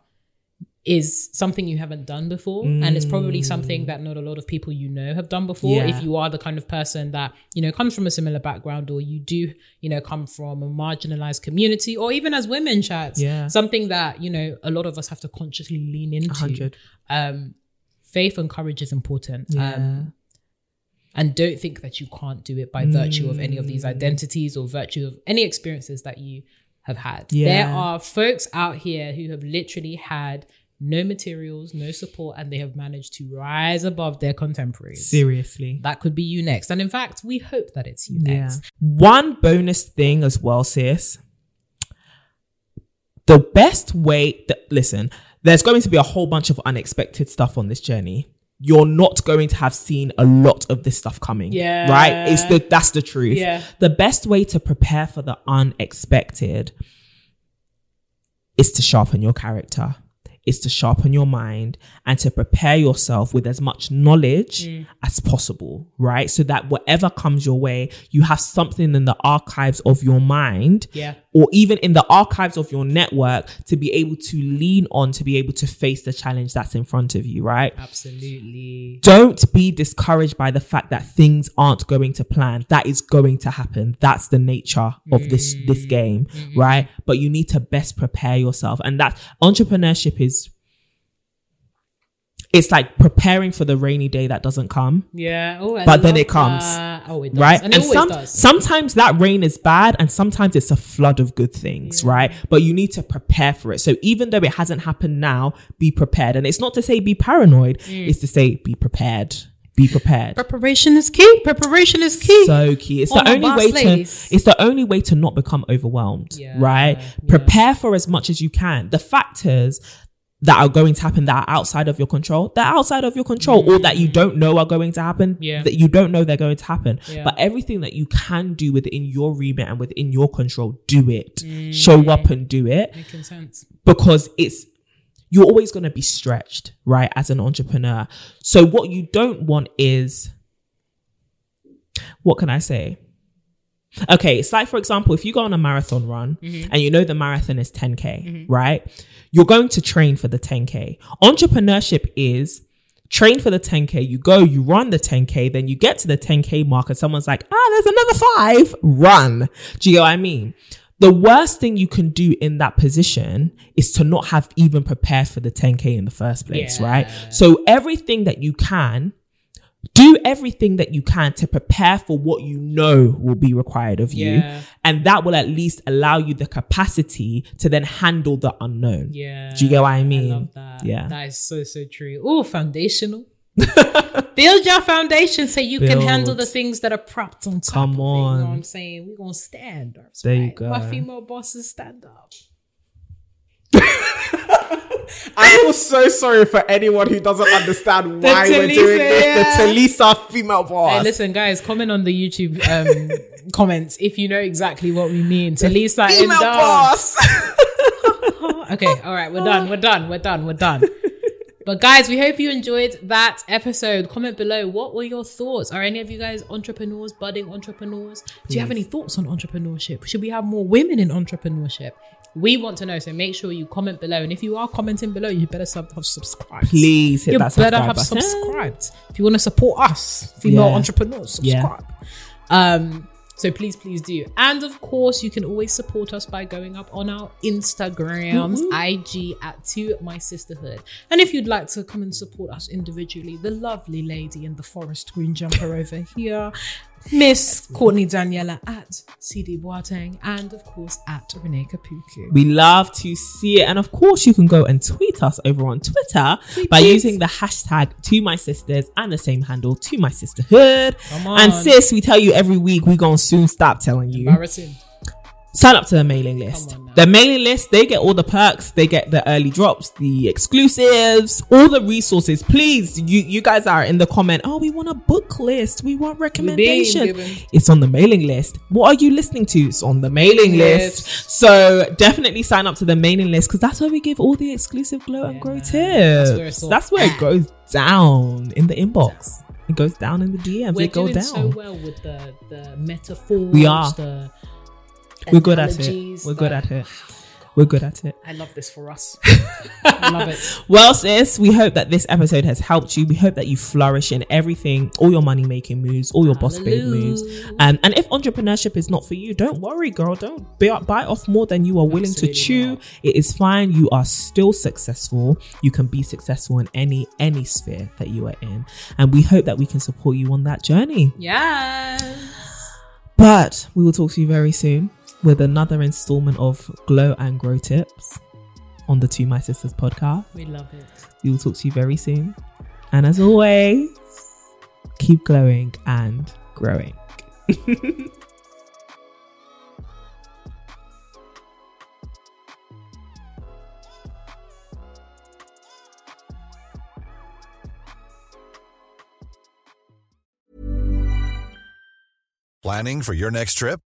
Speaker 2: is something you haven't done before and it's probably something that not a lot of people you know have done before
Speaker 1: Yeah.
Speaker 2: if you are the kind of person that you know comes from a similar background or you do you know come from a marginalized community or even as women chats
Speaker 1: Yeah.
Speaker 2: something that you know a lot of us have to consciously lean into
Speaker 1: 100.
Speaker 2: um faith and courage is important.
Speaker 1: Yeah.
Speaker 2: Um, and don't think that you can't do it by virtue of any of these identities or virtue of any experiences that you have had.
Speaker 1: Yeah.
Speaker 2: There are folks out here who have literally had no materials, no support, and they have managed to rise above their contemporaries.
Speaker 1: Seriously.
Speaker 2: That could be you next. And in fact, we hope that it's you
Speaker 1: Yeah.
Speaker 2: next.
Speaker 1: One bonus thing as well, sis. The best way that listen, there's going to be a whole bunch of unexpected stuff on this journey. You're not going to have seen a lot of this stuff coming.
Speaker 2: Yeah.
Speaker 1: Right? It's the that's the truth.
Speaker 2: Yeah.
Speaker 1: The best way to prepare for the unexpected is to sharpen your character. Is to sharpen your mind and to prepare yourself with as much knowledge
Speaker 2: Mm.
Speaker 1: as possible, right? So that whatever comes your way, you have something in the archives of your mind
Speaker 2: Yeah.
Speaker 1: Or even in the archives of your network to be able to lean on to be able to face the challenge that's in front of you, right?
Speaker 2: Absolutely.
Speaker 1: Don't be discouraged by the fact that things aren't going to plan. That is going to happen. That's the nature of this this mm-hmm. game, mm-hmm. right? But you need to best prepare yourself. And that entrepreneurship is it's like preparing for the rainy day that doesn't come
Speaker 2: Yeah. Oh,
Speaker 1: But then it comes,
Speaker 2: that. Oh, it does.
Speaker 1: right?
Speaker 2: And, it
Speaker 1: some,
Speaker 2: does.
Speaker 1: sometimes that rain is bad and sometimes it's a flood of good things, right? But you need to prepare for it. So even though it hasn't happened now, be prepared. And it's not to say be paranoid,
Speaker 2: Mm.
Speaker 1: it's to say be prepared. Be prepared.
Speaker 2: Preparation is key. Preparation is key.
Speaker 1: So key. It's
Speaker 2: All
Speaker 1: the only way
Speaker 2: ladies.
Speaker 1: to it's the only way to not become overwhelmed,
Speaker 2: Yeah,
Speaker 1: right?
Speaker 2: yeah.
Speaker 1: Prepare for as much as you can. The factors that are going to happen that are outside of your control, they're outside of your control, or that you don't know are going to happen,
Speaker 2: Yeah.
Speaker 1: that you don't know they're going to happen.
Speaker 2: Yeah.
Speaker 1: But everything that you can do within your remit and within your control, do it.
Speaker 2: Mm.
Speaker 1: Show up and do it
Speaker 2: Making sense.
Speaker 1: because it's you're always going to be stretched, right, as an entrepreneur. So what you don't want is what can I say? Okay, it's like for example, if you go on a marathon run and you know the marathon is 10k, right? You're going to train for the 10k. Entrepreneurship is train for the 10k, you go, you run the 10k, then you get to the 10k mark and someone's like, "Ah, there's another 5." Run. Do you know what I mean? The worst thing you can do in that position is to not have even prepared for the 10k in the first place,
Speaker 2: Yeah.
Speaker 1: right? So everything that you can do everything that you can to prepare for what you know will be required of you.
Speaker 2: Yeah.
Speaker 1: And that will at least allow you the capacity to then handle the unknown.
Speaker 2: Yeah.
Speaker 1: Do you get what I mean?
Speaker 2: I love that.
Speaker 1: Yeah.
Speaker 2: That is so, so true. Oh, foundational. *laughs* Build your foundation so you can handle the things that are propped on top.
Speaker 1: Come
Speaker 2: of it, you know
Speaker 1: on.
Speaker 2: what I'm saying? We're going to stand up.
Speaker 1: There you
Speaker 2: right?
Speaker 1: go.
Speaker 2: My female bosses stand up. *laughs*
Speaker 3: I feel so sorry for anyone who doesn't understand why we're doing this.
Speaker 2: yeah.
Speaker 3: The Talisa female boss.
Speaker 2: Hey, listen, guys, comment on the YouTube um, *laughs* comments if you know exactly what we mean. To Lisa and
Speaker 3: female boss. *laughs*
Speaker 2: Okay, all right, we're done. We're done. We're done. We're done. But guys, we hope you enjoyed that episode. Comment below. What were your thoughts? Are any of you guys entrepreneurs, budding entrepreneurs? Do you have any thoughts on entrepreneurship? Should we have more women in entrepreneurship? We want to know. So make sure you comment below. And if you are commenting below, you better sub- have subscribed.
Speaker 1: Please hit
Speaker 2: you
Speaker 1: that
Speaker 2: better have
Speaker 1: button.
Speaker 2: subscribed. If you want to support us, female
Speaker 1: Yeah.
Speaker 2: entrepreneurs,
Speaker 1: Yeah.
Speaker 2: subscribe. Um, so please, please do. And of course, you can always support us by going up on our Instagrams, IG at To My Sisterhood. And if you'd like to come and support us individually, the lovely lady in the forest green jumper over here, Miss Courtney Daniella at CD Boateng, and of course at Renee Kapuku.
Speaker 1: We love to see it. And of course, you can go and tweet us over on Twitter by using the hashtag to my sisters and the same handle to my sisterhood. And sis, we tell you every week, we're gonna soon stop telling you.
Speaker 2: Embarrassing.
Speaker 1: Sign up to the mailing list. The mailing list, they get all the perks, they get the early drops, the exclusives, all the resources. Please, you you guys are in the comment. Oh, we want a book list. We want recommendations. It's on the mailing list. What are you listening to? It's on the mailing
Speaker 2: Yes.
Speaker 1: list. So definitely sign up to the mailing list because that's where we give all the exclusive glow and grow
Speaker 2: man.
Speaker 1: tips.
Speaker 2: That's where
Speaker 1: That's where it goes down in the inbox. It goes down in the DMs.
Speaker 2: We're
Speaker 1: it go
Speaker 2: doing
Speaker 1: down.
Speaker 2: so well with the the metaphors.
Speaker 1: We are.
Speaker 2: The
Speaker 1: We're good at it. We're good at it. We're good at it.
Speaker 2: I love this for us. *laughs* I love it.
Speaker 1: Well, sis, we hope that this episode has helped you. We hope that you flourish in everything, all your money making moves, all your boss babe moves. Um, and if entrepreneurship is not for you, don't worry, girl. Don't bite off more than you are willing to chew.
Speaker 2: not.
Speaker 1: It is fine. You are still successful. You can be successful in any any sphere that you are in. And we hope that we can support you on that journey.
Speaker 2: Yes.
Speaker 1: But we will talk to you very soon with another installment of Glow and Grow Tips on the To My Sisters podcast.
Speaker 2: We love it.
Speaker 1: We will talk to you very soon. And as always, keep glowing and growing. *laughs*
Speaker 4: Planning for your next trip?